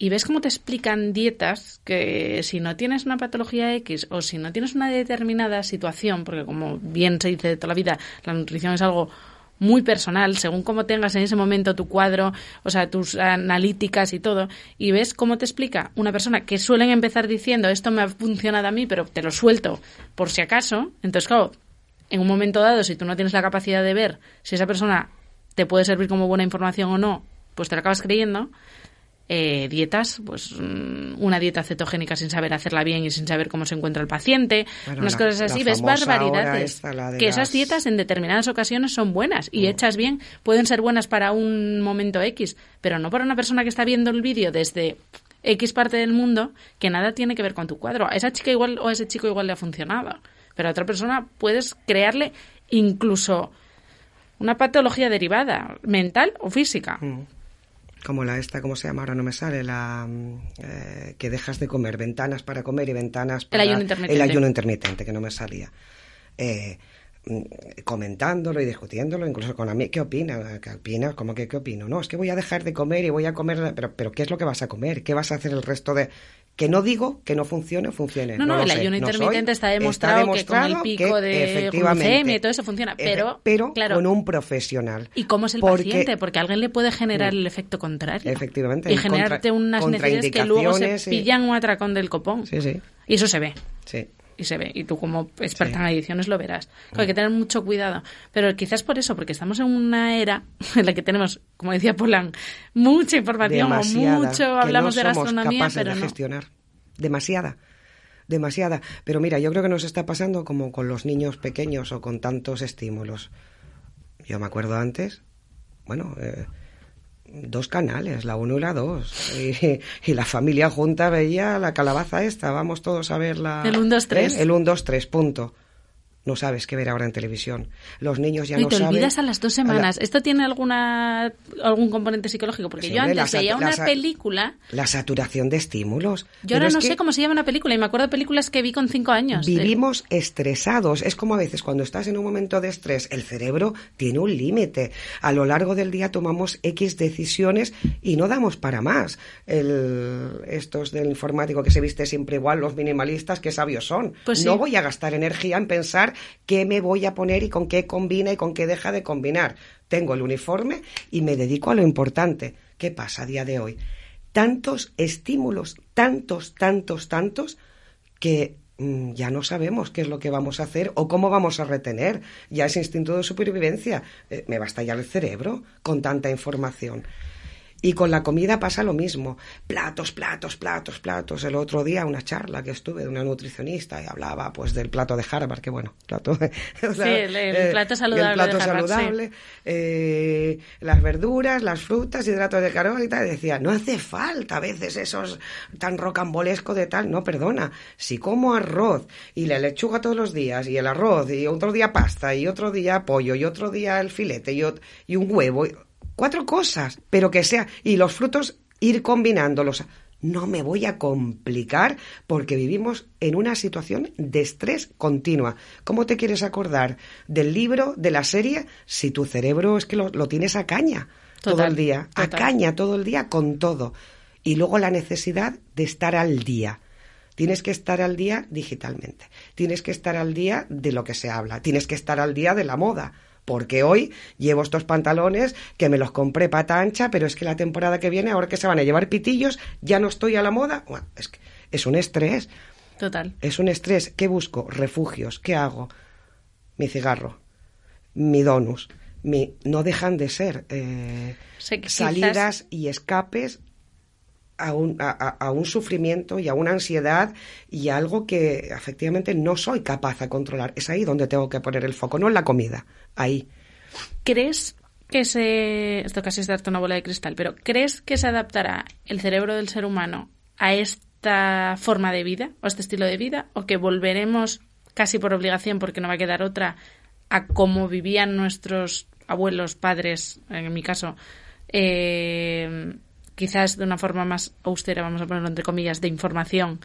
y ves cómo te explican dietas que si no tienes una patología X o si no tienes una determinada situación, porque como bien se dice de toda la vida, la nutrición es algo muy personal, según cómo tengas en ese momento tu cuadro, o sea, tus analíticas y todo, y ves cómo te explica una persona que suelen empezar diciendo esto me ha funcionado a mí, pero te lo suelto por si acaso, entonces claro, en un momento dado, si tú no tienes la capacidad de ver si esa persona te puede servir como buena información o no, pues te lo acabas creyendo. Eh, dietas, pues mm, una dieta cetogénica sin saber hacerla bien y sin saber cómo se encuentra el paciente, unas cosas así, ves barbaridades. que esas dietas en determinadas ocasiones son buenas y mm. hechas bien pueden ser buenas para un momento X, pero no para una persona que está viendo el vídeo desde X parte del mundo que nada tiene que ver con tu cuadro. A esa chica igual o a ese chico igual le ha funcionado, pero a otra persona puedes crearle incluso una patología derivada, mental o física. Mm como la esta, ¿cómo se llama? Ahora no me sale, la mm, eh, que dejas de comer, ventanas para comer y ventanas para... El ayuno intermitente. El ayuno intermitente, que no me salía. Eh, mm, comentándolo y discutiéndolo, incluso con a mí, ¿qué opina? ¿Qué opina? ¿Cómo que qué opino? No, es que voy a dejar de comer y voy a comer, pero, pero ¿qué es lo que vas a comer? ¿Qué vas a hacer el resto de...? Que no digo que no funcione o funcione. No, no, el ayuno intermitente está, demostrado que con el pico de glucemia y todo eso funciona, pero, pero con un profesional. ¿Y cómo es el paciente? Porque alguien le puede generar el efecto contrario. Efectivamente. Y generarte unas necesidades que luego se pillan un atracón del copón. Sí, sí. Y eso se ve. Sí y se ve. Y tú como experta en adiciones lo verás. hay que tener mucho cuidado. Pero quizás por eso, porque estamos en una era en la que tenemos, como decía Polan, mucha información mucho hablamos de gastronomía, pero de gestionar. Demasiada. Demasiada. Pero mira, yo creo que nos está pasando como con los niños pequeños o con tantos estímulos. Yo me acuerdo antes, bueno, eh, dos canales, la uno y la dos. Y, la familia junta veía la calabaza esta, vamos todos a ver la... El 1, 2, 3. El 1, 2, 3, punto no sabes qué ver ahora en televisión. Los niños ya y no te saben. olvidas a las dos semanas. ¿Esto tiene alguna algún componente psicológico? Porque yo antes veía una película. La saturación de estímulos. Yo ahora no sé cómo se llama una película y me acuerdo de películas que vi con cinco años. Vivimos estresados. Es como a veces cuando estás en un momento de estrés, el cerebro tiene un límite. A lo largo del día tomamos X decisiones y no damos para más. El, estos del informático que se viste siempre igual, los minimalistas, qué sabios son. Pues no voy a gastar energía en pensar qué me voy a poner y con qué combina y con qué deja de combinar. Tengo el uniforme y me dedico a lo importante. ¿Qué pasa a día de hoy? Tantos estímulos, tantos, tantos, tantos, que mm, ya no sabemos qué es lo que vamos a hacer o cómo vamos a retener. Ya ese instinto de supervivencia eh, me va a estallar el cerebro con tanta información. Y con la comida pasa lo mismo. Platos, platos, platos, platos. El otro día una charla que estuve de una nutricionista y hablaba pues del plato de Harvard, que bueno, plato sí, el, eh, plato saludable. El plato saludable, eh, las verduras, las frutas, hidratos de carbono y tal. decía, no hace falta a veces esos tan rocambolesco de tal. No, perdona, si como arroz y la lechuga todos los días y el arroz y otro día pasta y otro día pollo y otro día el filete y, y un huevo cuatro cosas, pero que sea, y los frutos ir combinándolos. No me voy a complicar porque vivimos en una situación de estrés continua. ¿Cómo te quieres acordar del libro, de la serie, si tu cerebro es que lo, tienes a caña todo el día? A caña todo el día con todo. Y luego la necesidad de estar al día. Tienes que estar al día digitalmente. Tienes que estar al día de lo que se habla. Tienes que estar al día de la moda porque hoy llevo estos pantalones que me los compré pata ancha, pero es que la temporada que viene, ahora que se van a llevar pitillos, ya no estoy a la moda. es, que es un estrés. Total. Es un estrés. ¿Qué busco? Refugios. ¿Qué hago? Mi cigarro, mi donus. Mi, no dejan de ser eh, salidas y escapes a un, sufrimiento y a una ansiedad y a algo que efectivamente no soy capaz de controlar. Es ahí donde tengo que poner el foco, no en la comida, ahí. ¿Crees que se... Esto casi es darte una bola de cristal, pero ¿crees que se adaptará el cerebro del ser humano a esta forma de vida o a este estilo de vida o que volveremos casi por obligación porque no va a quedar otra a cómo vivían nuestros abuelos, padres, en mi caso, eh, quizás de una forma más austera, vamos a ponerlo entre comillas, de información,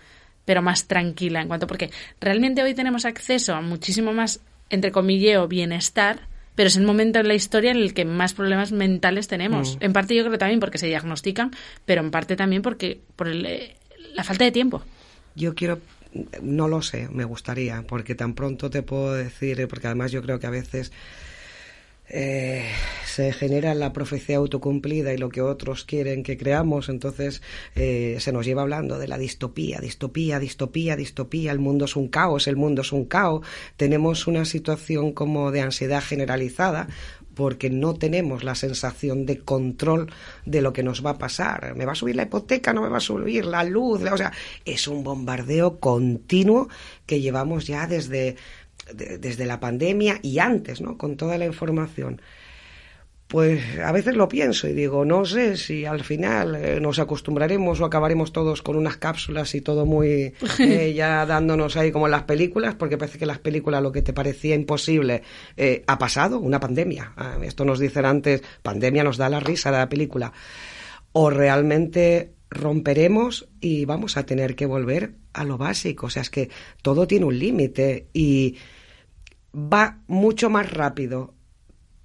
pero más tranquila en cuanto, porque realmente hoy tenemos acceso a muchísimo más, entre comilleo, bienestar, pero es el momento en la historia en el que más problemas mentales tenemos. Mm. En parte yo creo también porque se diagnostican, pero en parte también porque por eh, la falta de tiempo. Yo quiero no lo sé, me gustaría, porque tan pronto te puedo decir, porque además yo creo que a veces eh, se genera la profecía autocumplida y lo que otros quieren que creamos, entonces eh, se nos lleva hablando de la distopía, distopía, distopía, distopía, el mundo es un caos, el mundo es un caos, tenemos una situación como de ansiedad generalizada porque no tenemos la sensación de control de lo que nos va a pasar. ¿Me va a subir la hipoteca? ¿No me va a subir la luz? O sea, es un bombardeo continuo que llevamos ya desde desde la pandemia y antes, ¿no? Con toda la información. Pues a veces lo pienso y digo, no sé si al final eh, nos acostumbraremos o acabaremos todos con unas cápsulas y todo muy eh, ya dándonos ahí como en las películas, porque parece que las películas lo que te parecía imposible eh, ha pasado, una pandemia. Ah, esto nos dicen antes, pandemia nos da la risa de la película. O realmente romperemos y vamos a tener que volver a lo básico. O sea, es que todo tiene un límite y va mucho más rápido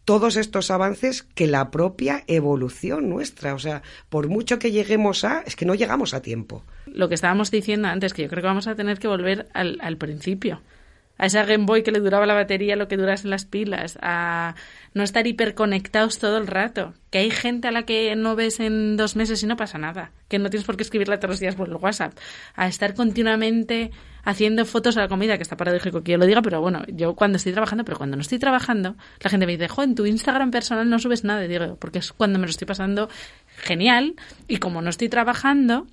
todos estos avances que la propia evolución nuestra. O sea, por mucho que lleguemos a, es que no llegamos a tiempo. Lo que estábamos diciendo antes, que yo creo que vamos a tener que volver al, al principio a esa Game Boy que le duraba la batería lo que duras en las pilas, a no estar hiperconectados todo el rato, que hay gente a la que no ves en dos meses y no pasa nada, que no tienes por qué escribirle todos los días por el WhatsApp, a estar continuamente haciendo fotos a la comida, que está paradójico que yo lo diga, pero bueno, yo cuando estoy trabajando, pero cuando no estoy trabajando, la gente me dice, jo, en tu Instagram personal no subes nada, y digo, porque es cuando me lo estoy pasando genial, y como no estoy trabajando,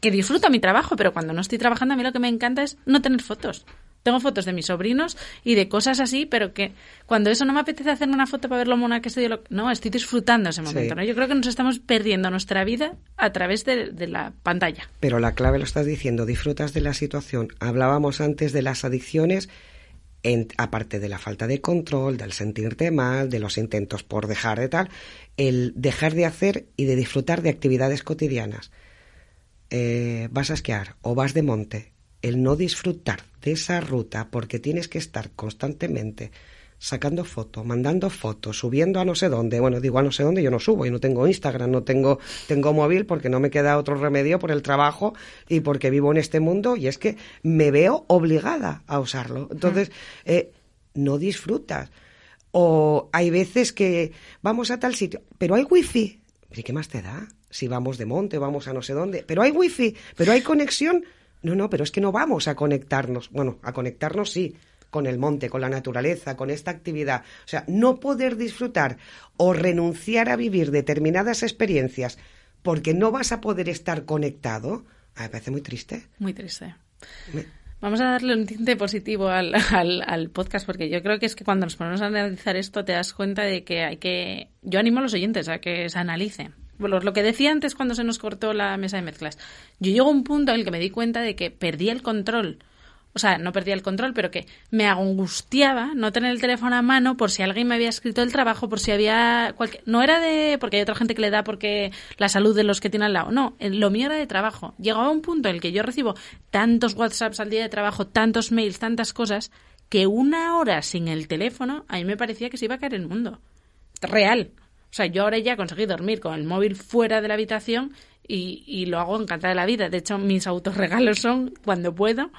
que disfruto mi trabajo, pero cuando no estoy trabajando a mí lo que me encanta es no tener fotos. Tengo fotos de mis sobrinos y de cosas así, pero que cuando eso no me apetece hacer una foto para ver lo mona que estoy, no, estoy disfrutando ese momento. ¿no? Yo creo que nos estamos perdiendo nuestra vida a través de, la pantalla. Pero la clave lo estás diciendo, disfrutas de la situación. Hablábamos antes de las adicciones, en, aparte de la falta de control, del sentirte mal, de los intentos por dejar de tal, el dejar de hacer y de disfrutar de actividades cotidianas. Eh, vas a esquiar o vas de monte el no disfrutar de esa ruta porque tienes que estar constantemente sacando fotos, mandando fotos, subiendo a no sé dónde. Bueno, digo a no sé dónde, yo no subo, yo no tengo Instagram, no tengo, tengo móvil porque no me queda otro remedio por el trabajo y porque vivo en este mundo y es que me veo obligada a usarlo. Entonces, eh, no disfrutas. O hay veces que vamos a tal sitio, pero hay wifi. ¿Y qué más te da? Si vamos de monte, vamos a no sé dónde, pero hay wifi, pero hay conexión. No, no, pero es que no vamos a conectarnos. Bueno, a conectarnos sí, con el monte, con la naturaleza, con esta actividad. O sea, no poder disfrutar o renunciar a vivir determinadas experiencias porque no vas a poder estar conectado, me parece muy triste. Muy triste. Vamos a darle un tinte positivo al, al, podcast, porque yo creo que es que cuando nos ponemos a analizar esto te das cuenta de que hay que... Yo animo a los oyentes a que se analicen. Lo que decía antes cuando se nos cortó la mesa de mezclas. Yo llego a un punto en el que me di cuenta de que perdí el control o sea, no perdía el control, pero que me angustiaba no tener el teléfono a mano por si alguien me había escrito el trabajo, por si había cualquier... No era de... porque hay otra gente que le da porque la salud de los que tiene al lado. No, lo mío era de trabajo. Llegaba un punto en el que yo recibo tantos WhatsApps al día de trabajo, tantos mails, tantas cosas, que una hora sin el teléfono a mí me parecía que se iba a caer el mundo. Real. O sea, yo ahora ya conseguí dormir con el móvil fuera de la habitación y, lo hago encantada de la vida. De hecho, mis autorregalos son cuando puedo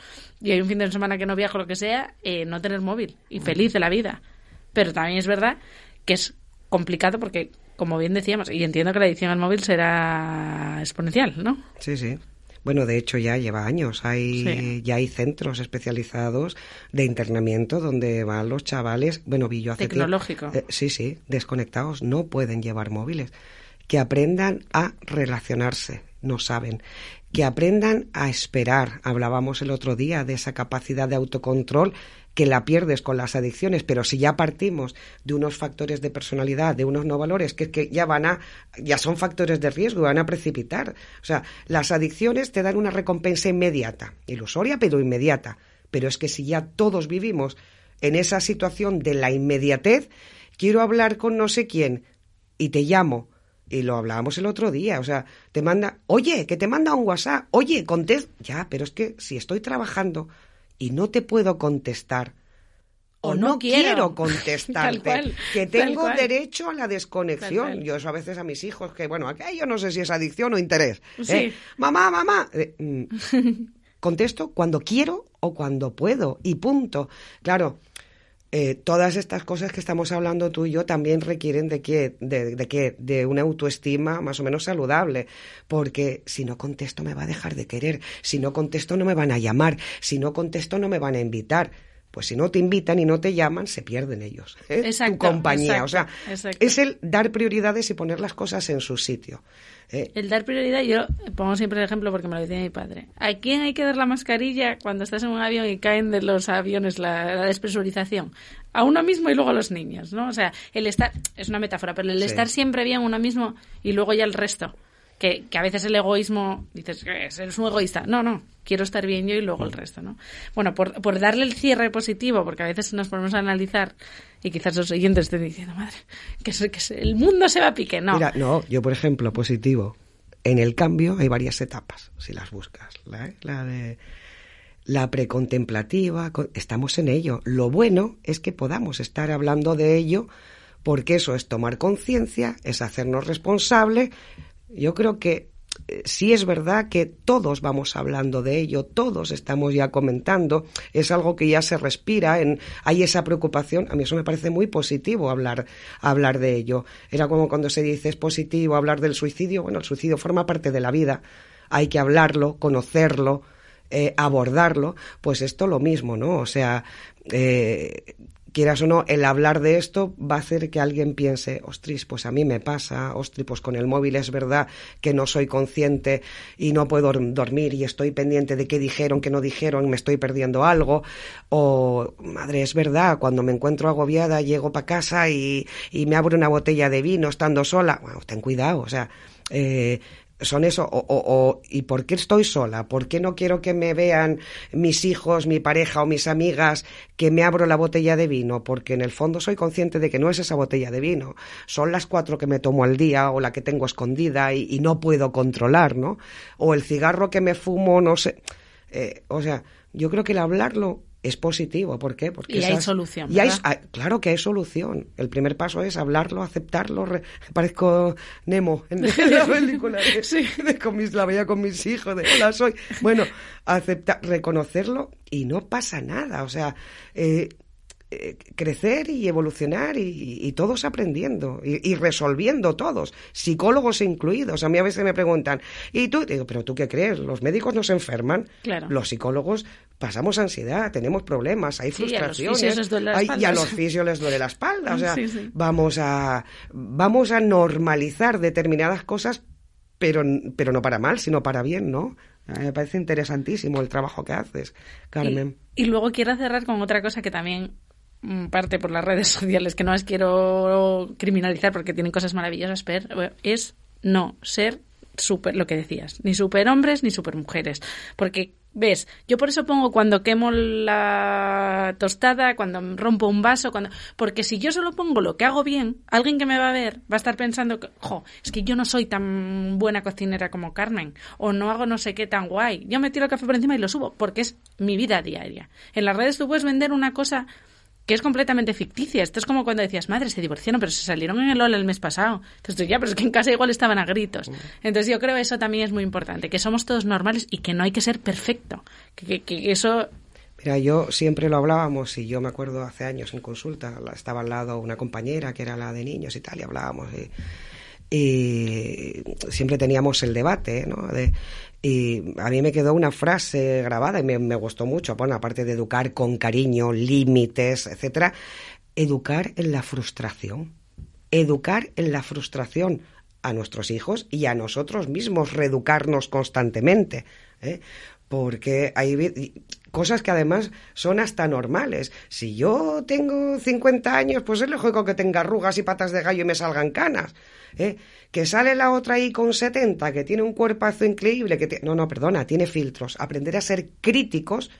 y hay un fin de semana que no viajo, lo que sea, eh, no tener móvil y feliz de la vida. Pero también es verdad que es complicado porque, como bien decíamos, y entiendo que la edición al móvil será exponencial, ¿no? Sí, sí. Bueno, de hecho ya lleva años. Hay ya hay centros especializados de internamiento donde van los chavales. Bueno, vi yo hace tecnológico. Eh, sí, sí, desconectados, no pueden llevar móviles que aprendan a relacionarse, no saben, que aprendan a esperar. Hablábamos el otro día de esa capacidad de autocontrol que la pierdes con las adicciones, pero si ya partimos de unos factores de personalidad, de unos no valores, que, que ya van a, ya son factores de riesgo, van a precipitar. O sea, las adicciones te dan una recompensa inmediata, ilusoria, pero inmediata. Pero es que si ya todos vivimos en esa situación de la inmediatez, quiero hablar con no sé quién y te llamo y lo hablábamos el otro día, o sea, te manda, oye, que te manda un WhatsApp, oye, contest, ya, pero es que si estoy trabajando y no te puedo contestar, o, no, quiero, contestarte, que tengo derecho a la desconexión. Yo eso a veces a mis hijos, que bueno, aquí yo no sé si es adicción o interés. ¿eh? Mamá, mamá, eh, mm, contesto cuando quiero o cuando puedo y punto. Claro, eh, todas estas cosas que estamos hablando tú y yo también requieren de que, de, de, de una autoestima más o menos saludable, porque si no contesto me va a dejar de querer, si no contesto no me van a llamar, si no contesto no me van a invitar. Pues si no te invitan y no te llaman, se pierden ellos. ¿eh? tu compañía. o sea, es el dar prioridades y poner las cosas en su sitio. ¿Eh? El dar prioridad, yo pongo siempre el ejemplo porque me lo decía mi padre. ¿A quién hay que dar la mascarilla cuando estás en un avión y caen de los aviones la, despresurización? A uno mismo y luego a los niños, ¿no? O sea, el estar, es una metáfora, pero el estar siempre bien uno mismo y luego ya el resto que, a veces el egoísmo, dices, eres un egoísta. No, no, quiero estar bien yo y luego el resto, ¿no? Bueno, por, por darle el cierre positivo, porque a veces nos ponemos a analizar y quizás los oyentes estén diciendo, madre, que, que el mundo se va a pique. No. Mira, no, yo por ejemplo, positivo. En el cambio hay varias etapas, si las buscas. La, la de la precontemplativa, estamos en ello. Lo bueno es que podamos estar hablando de ello porque eso es tomar conciencia, es hacernos responsables, yo creo que eh, sí es verdad que todos vamos hablando de ello, todos estamos ya comentando, es algo que ya se respira, hay esa preocupación, a mí eso me parece muy positivo hablar, hablar de ello. Era como cuando se dice es positivo hablar del suicidio, bueno, el suicidio forma parte de la vida, hay que hablarlo, conocerlo, eh, abordarlo, pues esto lo mismo, ¿no? O sea, eh, quieras o no, el hablar de esto va a hacer que alguien piense, ostris, pues a mí me pasa, ostris, pues con el móvil es verdad que no soy consciente y no puedo dormir y estoy pendiente de qué dijeron, qué no dijeron, me estoy perdiendo algo. O, madre, es verdad, cuando me encuentro agobiada, llego para casa y, y me abro una botella de vino estando sola. Bueno, ten cuidado, o sea, eh, son eso, o, o, ¿y por qué estoy sola? ¿Por qué no quiero que me vean mis hijos, mi pareja o mis amigas que me abro la botella de vino? Porque en el fondo soy consciente de que no es esa botella de vino, son las cuatro que me tomo al día o la que tengo escondida y, no puedo controlar, ¿no? O el cigarro que me fumo, no sé. Eh, o sea, yo creo que el hablarlo es positivo. ¿Por qué? Porque y hay solución. Y hay, claro que hay solución. El primer paso es hablarlo, aceptarlo. Parezco Nemo en la película. sí. con mis, la veía con mis hijos, de hola soy. Bueno, aceptar, reconocerlo y no pasa nada. O sea, eh, eh, crecer y evolucionar y, todos aprendiendo y, resolviendo todos, psicólogos incluidos. A mí a veces me preguntan, ¿y tú? Digo, ¿pero tú qué crees? Los médicos nos enferman, los psicólogos pasamos ansiedad, tenemos problemas, hay frustraciones. Y a los fisios les duele la espalda. O sea, vamos a vamos a normalizar determinadas cosas, pero, pero no para mal, sino para bien, ¿no? Me parece interesantísimo el trabajo que haces, Carmen. y luego quiero cerrar con otra cosa que también parte por las redes sociales, que no las quiero criminalizar porque tienen cosas maravillosas, pero es no ser super, lo que decías, ni superhombres ni supermujeres. Porque, ves, yo por eso pongo cuando quemo la tostada, cuando rompo un vaso, cuando porque si yo solo pongo lo que hago bien, alguien que me va a ver va a estar pensando que, jo, es que yo no soy tan buena cocinera como Carmen, o no hago no sé qué tan guay. Yo me tiro el café por encima y lo subo, porque es mi vida diaria. En las redes tú puedes vender una cosa que es completamente ficticia. Esto es como cuando decías, madre, se divorciaron, pero se salieron en el LOL el mes pasado. Entonces, ya, pero es que en casa igual estaban a gritos. Mm. Entonces, yo creo que eso también es muy importante, que somos todos normales y que no hay que ser perfecto. Que, eso Mira, yo siempre lo hablábamos y yo me acuerdo hace años en consulta, estaba al lado una compañera que era la de niños y tal, y hablábamos y, siempre teníamos el debate, ¿no? Y a mí me quedó una frase grabada y me, gustó mucho, bueno, aparte de educar con cariño, límites, etcétera, educar en la frustración. Educar en la frustración a nuestros hijos y a nosotros mismos, reeducarnos constantemente. ¿eh? Porque hay cosas que además son hasta normales. Si yo tengo 50 años, pues es lógico que tenga arrugas y patas de gallo y me salgan canas. ¿eh? Que sale la otra ahí con 70, que tiene un cuerpazo increíble, que no, no, perdona, tiene filtros. Aprender a ser críticos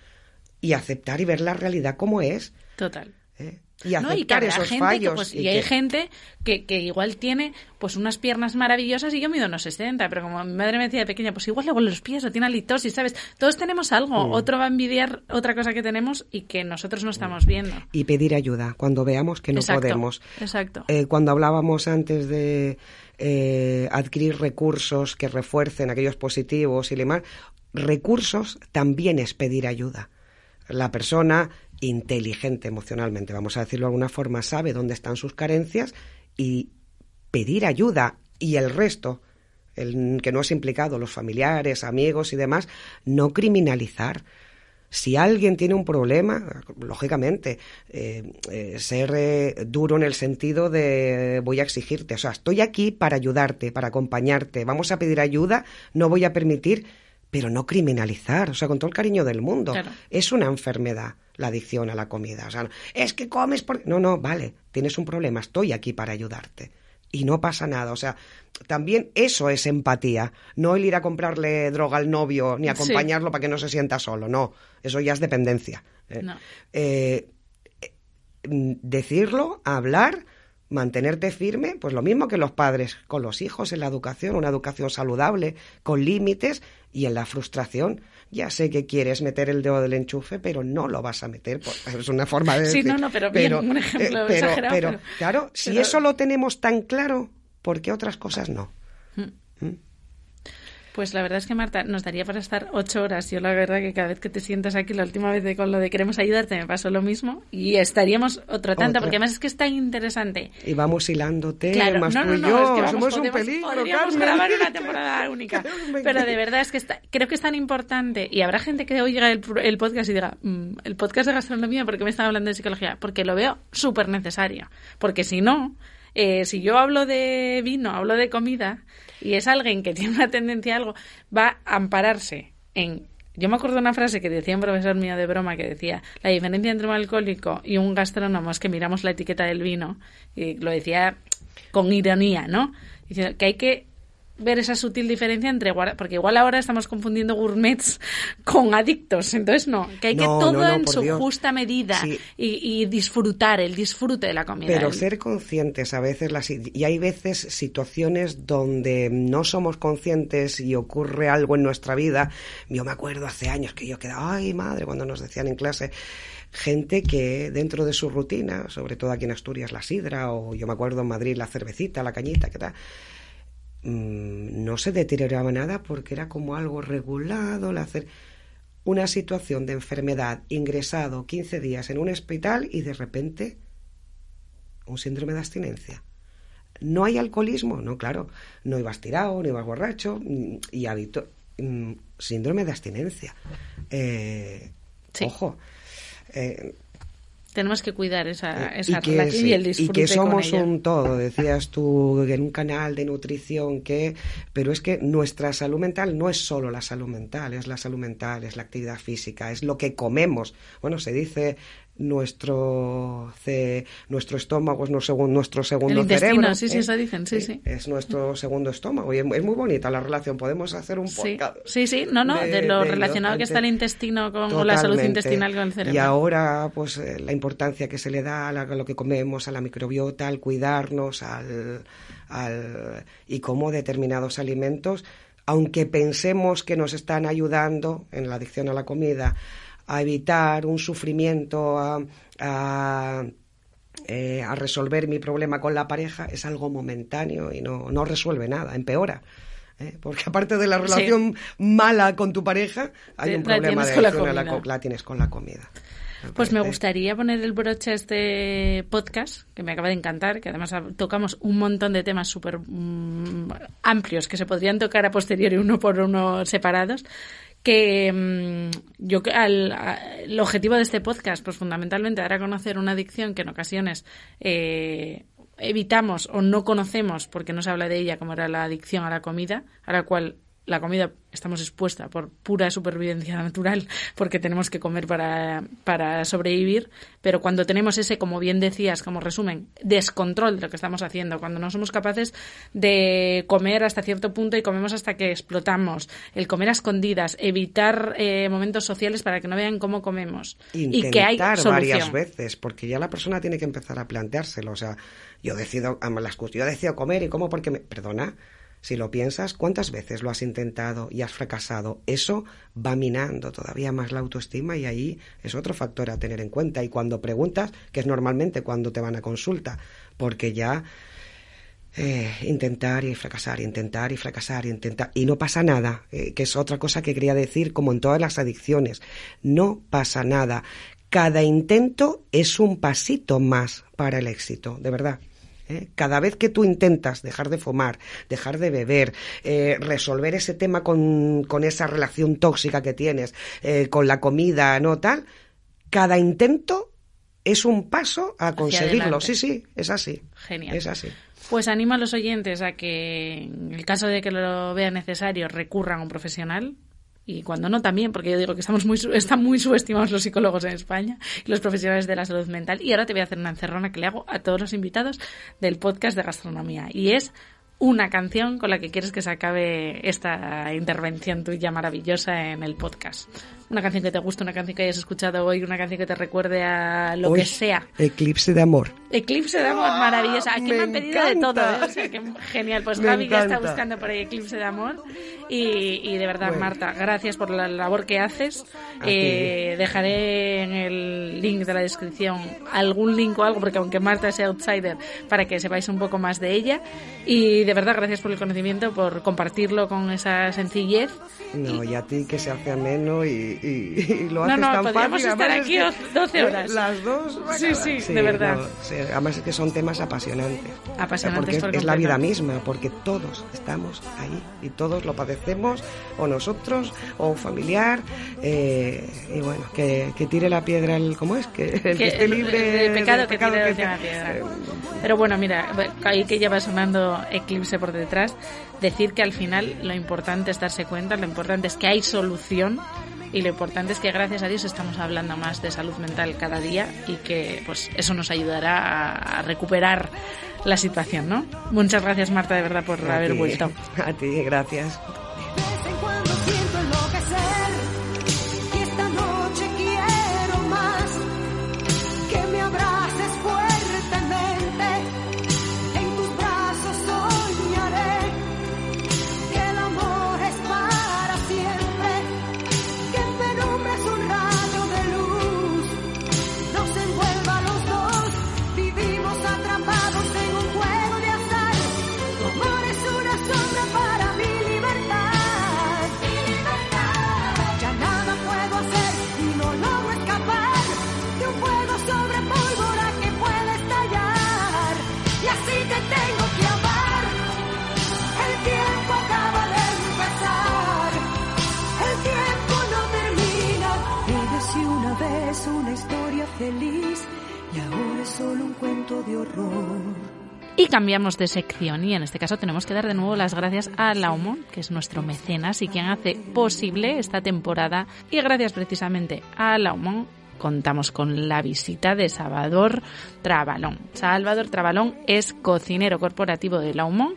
y aceptar y ver la realidad como es. Total. ¿Eh? y aceptar esos fallos. Pues, y, hay gente que, que, igual tiene pues unas piernas maravillosas y yo mido unos 60, pero como mi madre me decía de pequeña, pues igual le los pies o tiene halitosis, ¿sabes? Todos tenemos algo, mm. otro va a envidiar otra cosa que tenemos y que nosotros no estamos viendo. Y pedir ayuda cuando veamos que no podemos. Exacto. Eh, cuando hablábamos antes de eh, adquirir recursos que refuercen aquellos positivos y demás, recursos también es pedir ayuda. La persona inteligente emocionalmente, vamos a decirlo de alguna forma, sabe dónde están sus carencias y pedir ayuda y el resto, el que no es implicado, los familiares, amigos y demás, no criminalizar. Si alguien tiene un problema, lógicamente, eh, eh, ser eh, duro en el sentido de voy a exigirte, o sea, estoy aquí para ayudarte, para acompañarte, vamos a pedir ayuda, no voy a permitir, pero no criminalizar, o sea, con todo el cariño del mundo. Es una enfermedad la adicción a la comida, o sea, es que comes por... No, no, vale, tienes un problema, estoy aquí para ayudarte y no pasa nada. O sea, también eso es empatía. No el ir a comprarle droga al novio ni acompañarlo para que no se sienta solo. No, eso ya es dependencia. ¿eh? Eh, mm, decirlo, hablar, mantenerte firme, pues lo mismo que los padres con los hijos en la educación, una educación saludable, con límites y en la frustración ya sé que quieres meter el dedo del enchufe, pero no lo vas a meter. es una forma de decir. Sí, no, no, pero, bien, un ejemplo eh, pero, claro, si eso lo tenemos tan claro, ¿por qué otras cosas no? Mm. Pues la verdad es que Marta, nos daría para estar ocho horas. Yo la verdad que cada vez que te sientas aquí, la última vez de con lo de queremos ayudarte, me pasó lo mismo. Y estaríamos otro tanto, porque además es que es tan interesante. Y vamos hilando temas, no, no, no, yo, es que somos un peligro, Podríamos grabar una temporada única. Pero de verdad es que está, creo que es tan importante. Y habrá gente que oiga el, el podcast y diga, mm, el podcast de gastronomía, ¿por qué me están hablando de psicología? Porque lo veo súper necesario. Porque si no, eh, si yo hablo de vino, hablo de comida, y es alguien que tiene una tendencia a algo, va a ampararse en... Yo me acuerdo de una frase que decía un profesor mío de broma que decía, la diferencia entre un alcohólico y un gastrónomo es que miramos la etiqueta del vino, y lo decía con ironía, ¿no? Diciendo que hay que ver esa sutil diferencia entre porque igual ahora estamos confundiendo gourmets con adictos, entonces no, que hay que todo en su justa medida y, disfrutar, el disfrute de la comida. Pero ser conscientes a veces, las, y hay veces situaciones donde no somos conscientes y ocurre algo en nuestra vida. Yo me acuerdo hace años que yo quedaba, ay madre, cuando nos decían en clase, gente que dentro de su rutina, sobre todo aquí en Asturias la sidra, o yo me acuerdo en Madrid la cervecita, la cañita, que tal, mm, no se deterioraba nada porque era como algo regulado, hacer una situación de enfermedad, ingresado 15 días en un hospital y de repente un síndrome de abstinencia. ¿No hay alcoholismo? No, claro. No ibas tirado, no ibas borracho mm, y hábito. Mm, síndrome de abstinencia. Eh, Ojo. Eh, tenemos que cuidar esa, esa y relación y el disfrute Y que somos un todo, decías tú, en un canal de nutrición que... Pero es que nuestra salud mental no es solo la salud mental, es la salud mental, es la actividad física, es lo que comemos. Bueno, se dice nuestro nuestro estómago es nuestro, nuestro segundo cerebro. Sí, sí, dicen, sí, sí. Es nuestro segundo estómago y es, muy bonita la relación. Podemos hacer un podcast. Sí, sí, no, no, de, lo relacionado que está el intestino con la salud intestinal con el cerebro. Y ahora, pues, eh, la importancia que se le da a, lo que comemos, a la microbiota, al cuidarnos, al, al y cómo determinados alimentos, aunque pensemos que nos están ayudando en la adicción a la comida, a evitar un sufrimiento, a, eh, a, resolver mi problema con la pareja, es algo momentáneo y no, no resuelve nada, empeora. ¿eh? Porque aparte de la relación mala con tu pareja, hay un problema de adicción a la, la tienes con la comida. pues me gustaría poner el broche a este podcast, que me acaba de encantar, que además tocamos un montón de temas súper mm, amplios que se podrían tocar a posteriori uno por uno separados, que mm, yo al, el objetivo de este podcast pues fundamentalmente dar a conocer una adicción que en ocasiones eh, evitamos o no conocemos porque no se habla de ella como era la adicción a la comida a la cual la comida estamos expuesta por pura supervivencia natural porque tenemos que comer para, para sobrevivir, pero cuando tenemos ese, como bien decías, como resumen, descontrol de lo que estamos haciendo, cuando no somos capaces de comer hasta cierto punto y comemos hasta que explotamos, el comer a escondidas, evitar eh, momentos sociales para que no vean cómo comemos y que hay solución. varias veces, porque ya la persona tiene que empezar a planteárselo, o sea, yo decido, yo decido comer y como porque me, perdona, si lo piensas, ¿cuántas veces lo has intentado y has fracasado? Eso va minando todavía más la autoestima y ahí es otro factor a tener en cuenta. Y cuando preguntas, que es normalmente cuando te van a consulta, porque ya eh, intentar y fracasar, intentar y fracasar, intentar, y no pasa nada, eh, que es otra cosa que quería decir, como en todas las adicciones, no pasa nada. Cada intento es un pasito más para el éxito, de verdad. ¿Eh? Cada vez que tú intentas dejar de fumar, dejar de beber, eh, resolver ese tema con, esa relación tóxica que tienes, eh, con la comida, ¿no? Tal, cada intento es un paso a conseguirlo. Sí, sí, es así. Genial. Es así. Pues animo a los oyentes a que, en el caso de que lo vean necesario, recurran a un profesional, y cuando no también, porque yo digo que estamos muy, están muy subestimados los psicólogos en España y los profesionales de la salud mental. Y ahora te voy a hacer una encerrona que le hago a todos los invitados del podcast de gastronomía. Y es una canción con la que quieres que se acabe esta intervención tuya maravillosa en el podcast una canción que te guste, una canción que hayas escuchado hoy, una canción que te recuerde a lo que sea. Eclipse de amor. Eclipse de amor, maravillosa. Aquí me, han pedido de todo. ¿eh? genial. Pues Javi ya está buscando por ahí Eclipse de amor. Y, de verdad, Marta, gracias por la labor que haces. Eh, dejaré en el link de la descripción algún link o algo, porque aunque Marta sea outsider, para que sepáis un poco más de ella. Y de verdad, gracias por el conocimiento, por compartirlo con esa sencillez. No, y, a ti que se hace ameno y, y, lo haces no, no, podríamos estar aquí 12 horas. Las dos. Sí, sí, de verdad. además es que son temas apasionantes. Apasionantes porque es, la vida misma, porque todos estamos ahí y todos lo padecemos, o nosotros, o un familiar. Eh, y bueno, que, que, tire la piedra el. ¿Cómo es? Que, el que, esté libre de pecado, que tire la piedra. Eh, Pero bueno, mira, ahí que ya va sonando Eclipse por detrás, decir que al final lo importante es darse cuenta, lo importante es que hay solución y lo importante es que gracias a Dios estamos hablando más de salud mental cada día y que pues eso nos ayudará a recuperar la situación, ¿no? Muchas gracias Marta de verdad por haber vuelto. A ti, gracias. Y. Y cambiamos de sección y en este caso tenemos que dar de nuevo las gracias a Laumon, que es nuestro mecenas y quien hace posible esta temporada. Y gracias precisamente a Laumon contamos con la visita de Salvador Trabalón. Salvador Trabalón es cocinero corporativo de Laumon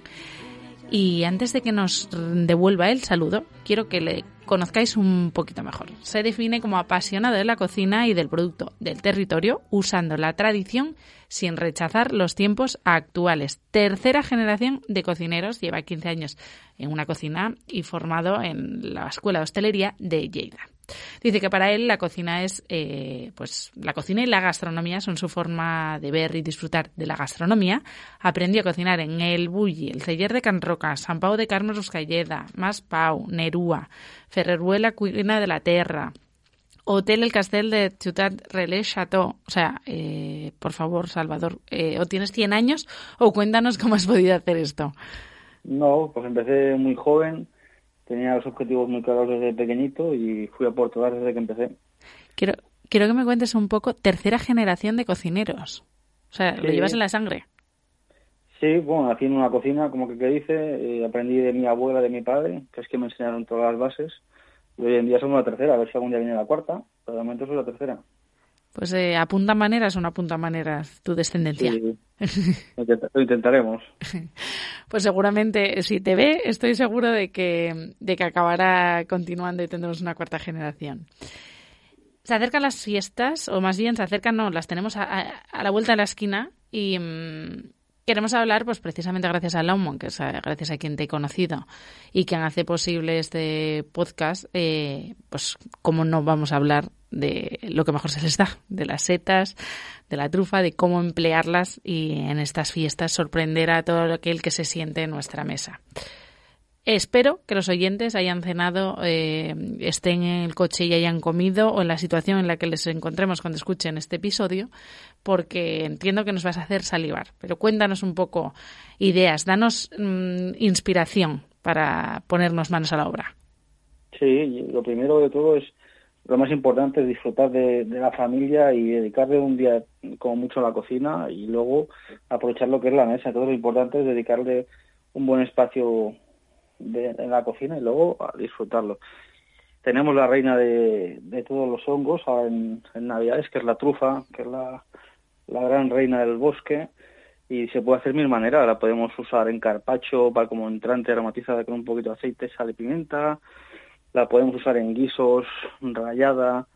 y antes de que nos devuelva el saludo, quiero que le conozcáis un poquito mejor. Se define como apasionado de la cocina y del producto del territorio, usando la tradición sin rechazar los tiempos actuales. Tercera generación de cocineros, lleva 15 años en una cocina y formado en la Escuela de Hostelería de Lleida. Dice que para él la cocina es, eh, pues la cocina y la gastronomía son su forma de ver y disfrutar de la gastronomía. Aprendió a cocinar en el Bulli, el Celler de Can Roca, San Pau de Carmen Ruscalleda, Mas Pau, Nerúa, Ferreruela Cuina de la Terra, Hotel El Castel de Ciutat Relais Chateau. O sea, eh, por favor, Salvador, eh, o tienes 100 años o cuéntanos cómo has podido hacer esto. No, pues empecé muy joven tenía los objetivos muy claros desde pequeñito y fui a todas desde que empecé. Quiero, quiero que me cuentes un poco, tercera generación de cocineros. O sea, lo llevas en la sangre. Sí, bueno, nací en una cocina, como que, que dice, eh, aprendí de mi abuela, de mi padre, que es que me enseñaron todas las bases. Y hoy en día somos la tercera, a ver si algún día viene la cuarta, pero de momento soy la tercera. Pues eh, apunta maneras o no apunta maneras tu descendencia. Sí, lo intentaremos. Pues seguramente, si te ve, estoy seguro de que, de que acabará continuando y tendremos una cuarta generación. Se acercan las fiestas, o más bien se acercan, no, las tenemos a, la vuelta de la esquina y mm, queremos hablar, pues precisamente gracias a Laumon, que es gracias a quien te he conocido y quien hace posible este podcast, eh, pues cómo no vamos a hablar de lo que mejor se les da, de las setas, de la trufa, de cómo emplearlas y en estas fiestas sorprender a todo aquel que se siente en nuestra mesa. Espero que los oyentes hayan cenado, eh, estén en el coche y hayan comido o en la situación en la que les encontremos cuando escuchen este episodio, porque entiendo que nos vas a hacer salivar. Pero cuéntanos un poco ideas, danos mm, inspiración para ponernos manos a la obra. Sí, lo primero de todo es lo más importante es disfrutar de, la familia y dedicarle un día como mucho a la cocina y luego aprovechar lo que es la mesa. Todo lo importante es dedicarle un buen espacio en la cocina y luego a disfrutarlo. Tenemos la reina de, todos los hongos ahora en, Navidades, que es la trufa, que es la, gran reina del bosque y se puede hacer mil maneras. La podemos usar en carpacho para como entrante aromatizada con un poquito de aceite, sal y pimienta la podemos usar en guisos, rayada.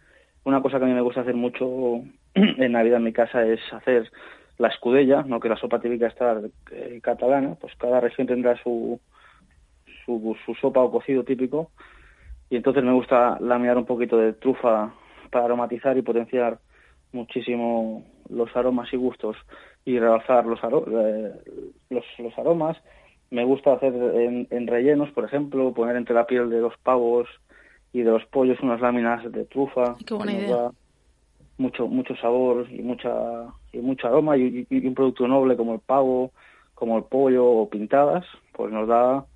Una cosa que a mí me gusta hacer mucho en Navidad en mi casa es hacer la escudella, no que la sopa típica está eh, catalana, pues cada región tendrá su, su, sopa o cocido típico y entonces me gusta lamear un poquito de trufa para aromatizar y potenciar muchísimo los aromas y gustos y realzar los, eh, los, los aromas me gusta hacer en, rellenos, por ejemplo, poner entre la piel de los pavos y de los pollos unas láminas de trufa. Qué buena idea. mucho, mucho sabor y mucha y mucho aroma y, un producto noble como el pavo, como el pollo o pintadas, pues nos da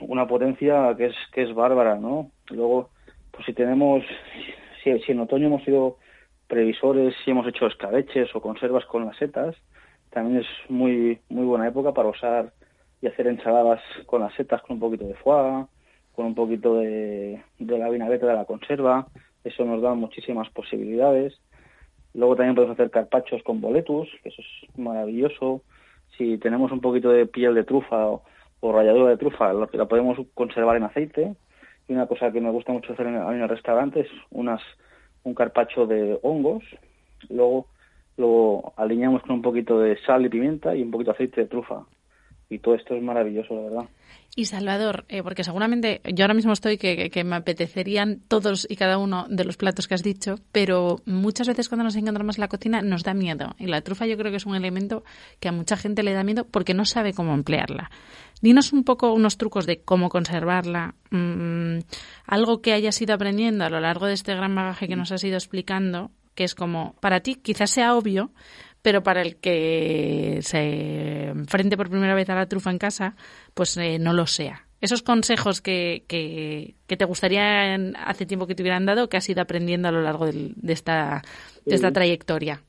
una potencia que es que es bárbara, ¿no? Luego, pues si tenemos, si, si en otoño hemos sido previsores, si hemos hecho escabeches o conservas con las setas, también es muy muy buena época para usar y hacer ensaladas con las setas con un poquito de foie, con un poquito de, la vinagreta de la conserva, eso nos da muchísimas posibilidades. Luego también podemos hacer carpachos con boletus, que eso es maravilloso. Si tenemos un poquito de piel de trufa o, ralladura de trufa, la, podemos conservar en aceite. Y una cosa que me gusta mucho hacer en, en el restaurante es unas, un carpacho de hongos. Luego lo alineamos con un poquito de sal y pimienta y un poquito de aceite de trufa. Y todo esto es maravilloso, la verdad. Y Salvador, eh, porque seguramente yo ahora mismo estoy que, me apetecerían todos y cada uno de los platos que has dicho, pero muchas veces cuando nos encontramos en la cocina nos da miedo. Y la trufa yo creo que es un elemento que a mucha gente le da miedo porque no sabe cómo emplearla. Dinos un poco unos trucos de cómo conservarla, mm, algo que hayas ido aprendiendo a lo largo de este gran bagaje que nos has ido explicando, que es como, para ti quizás sea obvio, pero para el que se enfrente por primera vez a la trufa en casa, pues eh, no lo sea. Esos consejos que, que, te gustaría hace tiempo que te hubieran dado, que has ido aprendiendo a lo largo de, esta, de esta trayectoria.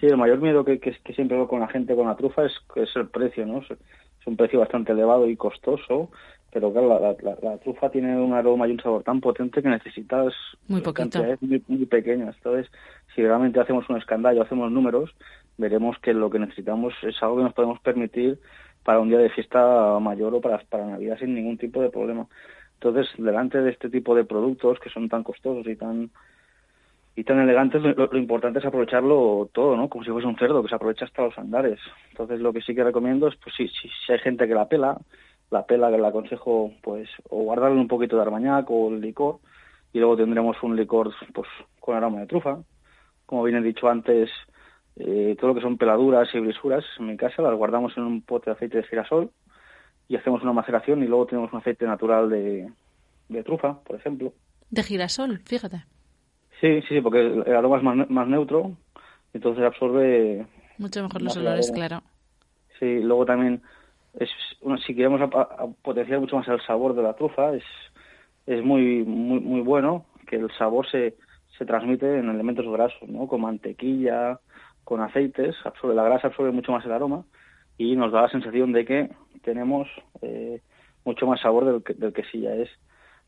Sí, el mayor miedo que, que, siempre veo con la gente con la trufa es, es el precio, ¿no? Es un precio bastante elevado y costoso pero claro, la, trufa tiene un aroma y un sabor tan potente que necesitas muy cantidades muy, muy pequeñas. Entonces, si realmente hacemos un escandallo, hacemos números, veremos que lo que necesitamos es algo que nos podemos permitir para un día de fiesta mayor o para, para Navidad sin ningún tipo de problema. Entonces, delante de este tipo de productos que son tan costosos y tan y tan elegantes, lo, importante es aprovecharlo todo, ¿no? Como si fuese un cerdo, que se aprovecha hasta los andares. Entonces, lo que sí que recomiendo es, pues si, si, si hay gente que la pela, la pela que le aconsejo pues o guardarle un poquito de armañac o el licor y luego tendremos un licor pues con aroma de trufa como bien he dicho antes eh, todo lo que son peladuras y brisuras en mi casa las guardamos en un pote de aceite de girasol y hacemos una maceración y luego tenemos un aceite natural de, de trufa por ejemplo. De girasol fíjate. Sí sí sí porque el aroma es más, más neutro entonces absorbe mucho mejor los olores claro. Sí luego también es si queremos potenciar mucho más el sabor de la trufa es es muy muy muy bueno que el sabor se se transmite en elementos grasos no con mantequilla con aceites absorbe la grasa absorbe mucho más el aroma y nos da la sensación de que tenemos eh, mucho más sabor del que, del que sí ya es.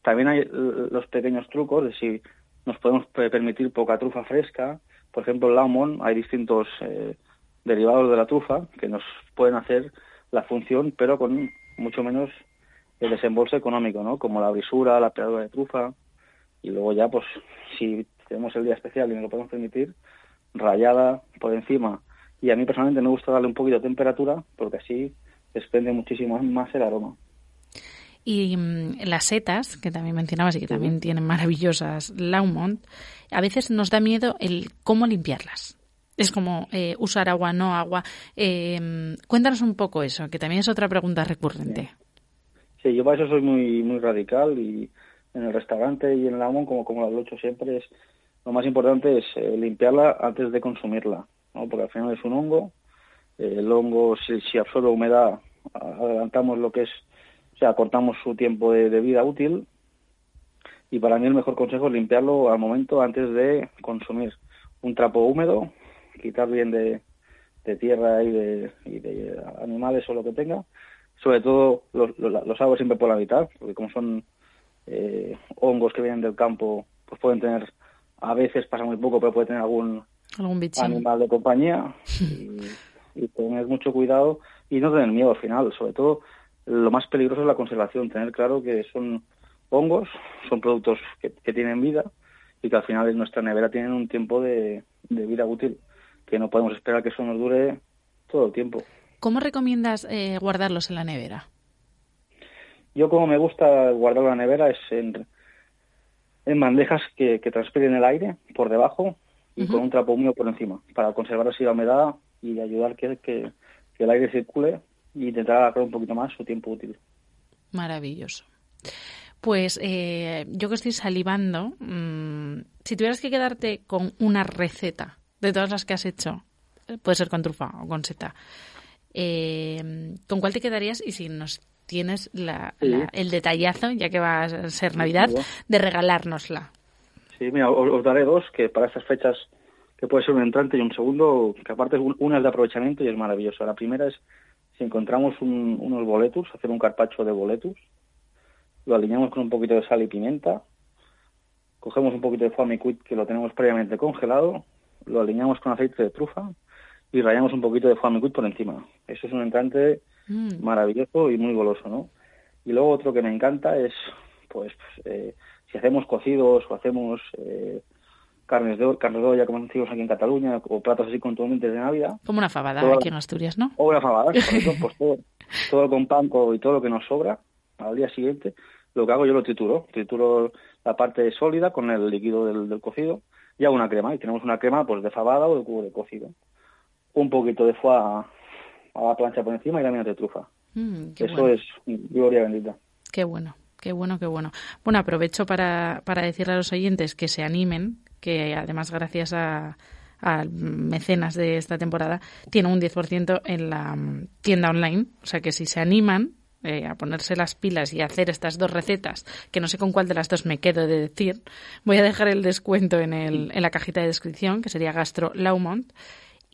También hay los pequeños trucos de si nos podemos permitir poca trufa fresca. Por ejemplo el lamon hay distintos eh, derivados de la trufa que nos pueden hacer la función, pero con mucho menos el desembolso económico, ¿no? Como la brisura, la peladura de trufa, y luego ya, pues, si tenemos el día especial y nos lo podemos permitir, rayada por encima. Y a mí personalmente me gusta darle un poquito de temperatura, porque así desprende muchísimo más el aroma. Y mm, las setas, que también mencionabas y que también tienen maravillosas Laumont, a veces nos da miedo el cómo limpiarlas. Es como eh, usar agua, no agua. Eh, cuéntanos un poco eso, que también es otra pregunta recurrente. Sí, yo para eso soy muy muy radical y en el restaurante y en la AMON, como, como lo he hecho siempre, es lo más importante es eh, limpiarla antes de consumirla, ¿no? porque al final es un hongo. el hongo, si, si, absorbe humedad, adelantamos lo que es, o sea, cortamos su tiempo de, vida útil. Y para mí el mejor consejo es limpiarlo al momento antes de consumir. Un trapo húmedo, quitar bien de, tierra y de, animales o lo que tenga. Sobre todo los, los, hago siempre por la mitad, porque como son eh, hongos que vienen del campo, pues pueden tener, a veces pasa muy poco, pero puede tener algún, animal de compañía y, tener mucho cuidado y no tener miedo al final. Sobre todo, lo más peligroso es la conservación, tener claro que son hongos, son productos que, tienen vida y que al final en nuestra nevera tienen un tiempo de vida útil que no podemos esperar que eso nos dure todo el tiempo. ¿Cómo recomiendas eh, guardarlos en la nevera? Yo como me gusta guardar la nevera es en, en bandejas que, que, transpiren el aire por debajo y con un trapo húmedo por encima, para conservar así la humedad y ayudar que, que, el aire circule y intentar alargar un poquito más su tiempo útil. Maravilloso. Pues eh, yo que estoy salivando, mm, si tuvieras que quedarte con una receta de todas las que has hecho, puede ser con trufa o con seta, eh, ¿con cuál te quedarías? Y si nos tienes el detallazo, ya que va a ser Navidad, de regalárnosla. Sí, mira, os, daré dos que para estas fechas, que puede ser un entrante y un segundo, que aparte una es de aprovechamiento y es maravilloso. La primera es si encontramos unos boletus, hacer un carpacho de boletus, lo alineamos con un poquito de sal y pimienta, cogemos un poquito de foie que lo tenemos previamente congelado, lo alineamos con aceite de trufa y rayamos un poquito de foie por encima. Eso es un entrante mm. maravilloso y muy goloso, ¿no? Y luego otro que me encanta es, pues, eh, si hacemos cocidos o hacemos eh, carnes de carnes de olla, como decimos aquí en Cataluña, o platos así contundentes de Navidad. Como una fabada aquí en Asturias, ¿no? O una fabada, pues todo, todo con pan y todo lo que nos sobra al día siguiente, lo que hago yo lo trituro, trituro la parte sólida con el líquido del, cocido y hago una crema, y tenemos una crema pues de fabada o de cubo de cocido. Un poquito de foie a, la plancha por encima y la mina de trufa. Mm, Eso es gloria bendita. Qué bueno. Qué bueno, qué bueno. Bueno, aprovecho para, para decirle a los oyentes que se animen, que además gracias a, mecenas de esta temporada tiene un 10% en la mm, tienda online. O sea que si se animan eh, a ponerse las pilas y a hacer estas dos recetas, que no sé con cuál de las dos me quedo de decir, voy a dejar el descuento en, el, en la cajita de descripción, que sería Gastro Laumont.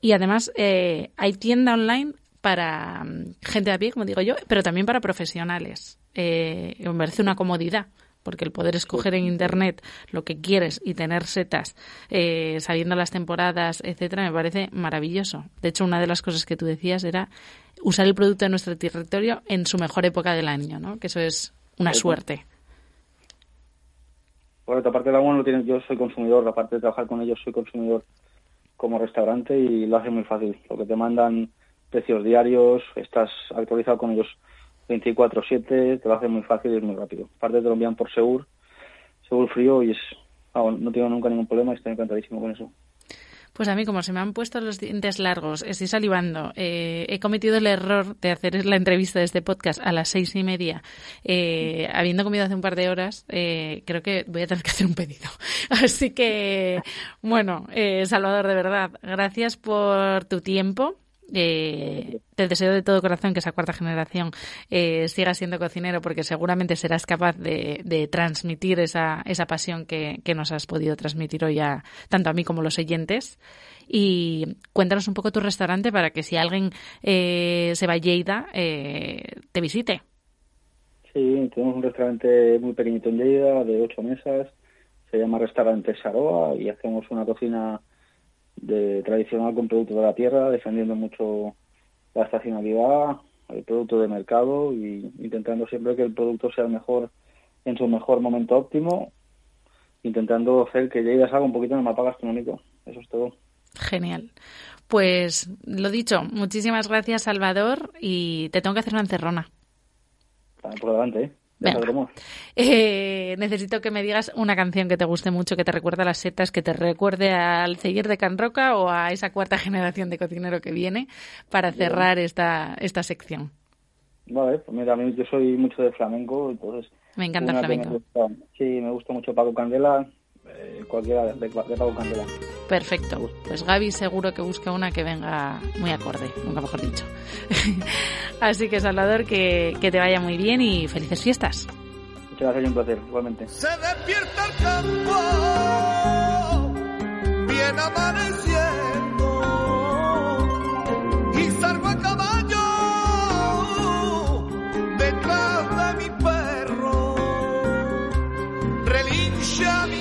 Y además eh, hay tienda online para mm, gente a pie, como digo yo, pero también para profesionales. Eh, me parece una comodidad porque el poder escoger en internet lo que quieres y tener setas eh, sabiendo las temporadas, etcétera, me parece maravilloso. De hecho, una de las cosas que tú decías era usar el producto de nuestro territorio en su mejor época del año, ¿no? Que eso es una suerte. Por otra parte, la lo tiene, yo soy consumidor, aparte de trabajar con ellos, soy consumidor como restaurante y lo hace muy fácil. Lo que te mandan precios diarios, estás actualizado con ellos 24-7, te lo hace muy fácil y es muy rápido. Aparte te lo envían por Segur, Segur frío y es, no tengo nunca ningún problema y estoy encantadísimo con eso. Pues a mí, como se me han puesto los dientes largos, estoy salivando, eh, he cometido el error de hacer la entrevista de este podcast a las seis y media, eh, habiendo comido hace un par de horas, eh, creo que voy a tener que hacer un pedido. Así que, bueno, Salvador, de verdad, gracias por tu tiempo. Eh, te deseo de todo corazón que esa cuarta generación eh, siga siendo cocinero porque seguramente serás capaz de, transmitir esa, esa pasión que, nos has podido transmitir hoy a, tanto a mí como a los oyentes. Y cuéntanos un poco tu restaurante para que si alguien eh, se va a Lleida, eh, te visite. Sí, tenemos un restaurante muy pequeñito en Lleida, de ocho mesas. Se llama Restaurante Saroa y hacemos una cocina de tradicional con productos de la tierra, defendiendo mucho la estacionalidad, el producto de mercado y intentando siempre que el producto sea el mejor en su mejor momento óptimo, intentando hacer que Lleida salga un poquito en el mapa gastronómico. Eso es todo. Genial. Pues lo dicho, muchísimas gracias Salvador y te tengo que hacer una encerrona. Por delante, ¿eh? Eh, necesito que me digas una canción que te guste mucho, que te recuerde a las setas, que te recuerde al seguir de Can Roca o a esa cuarta generación de cocinero que viene para cerrar esta, esta sección. Vale, pues mira, a mí yo soy mucho de flamenco, entonces... Me encanta el flamenco. sí, me gusta mucho Paco Candela, eh, cualquiera de, de, Paco Candela. Perfecto. Pues Gaby seguro que busca una que venga muy acorde, nunca mejor dicho. Así que Salvador, que, que te vaya muy bien y felices fiestas. Muchas gracias, un placer, igualmente. Se despierta el campo, bien amaneciendo, y salgo a caballo detrás de mi perro, relincha mi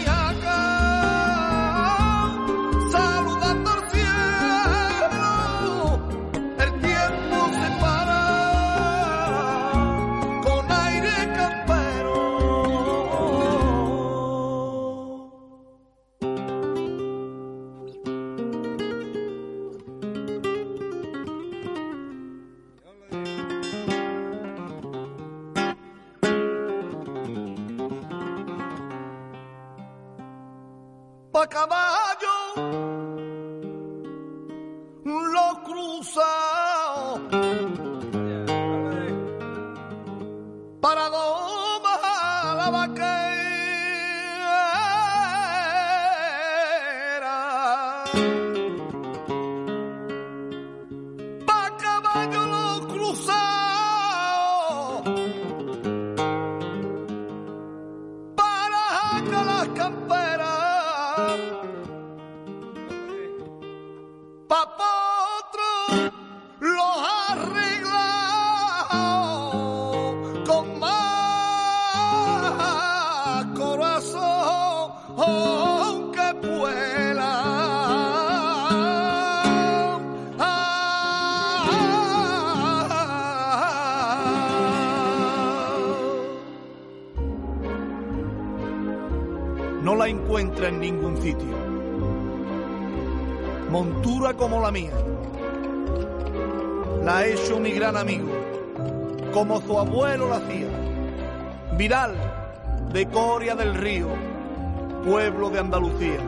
a caballo lo cruzao. Para encuentra en ningún sitio. Montura como la mía. La ha hecho mi gran amigo, como su abuelo la hacía. Viral de Coria del Río, pueblo de Andalucía.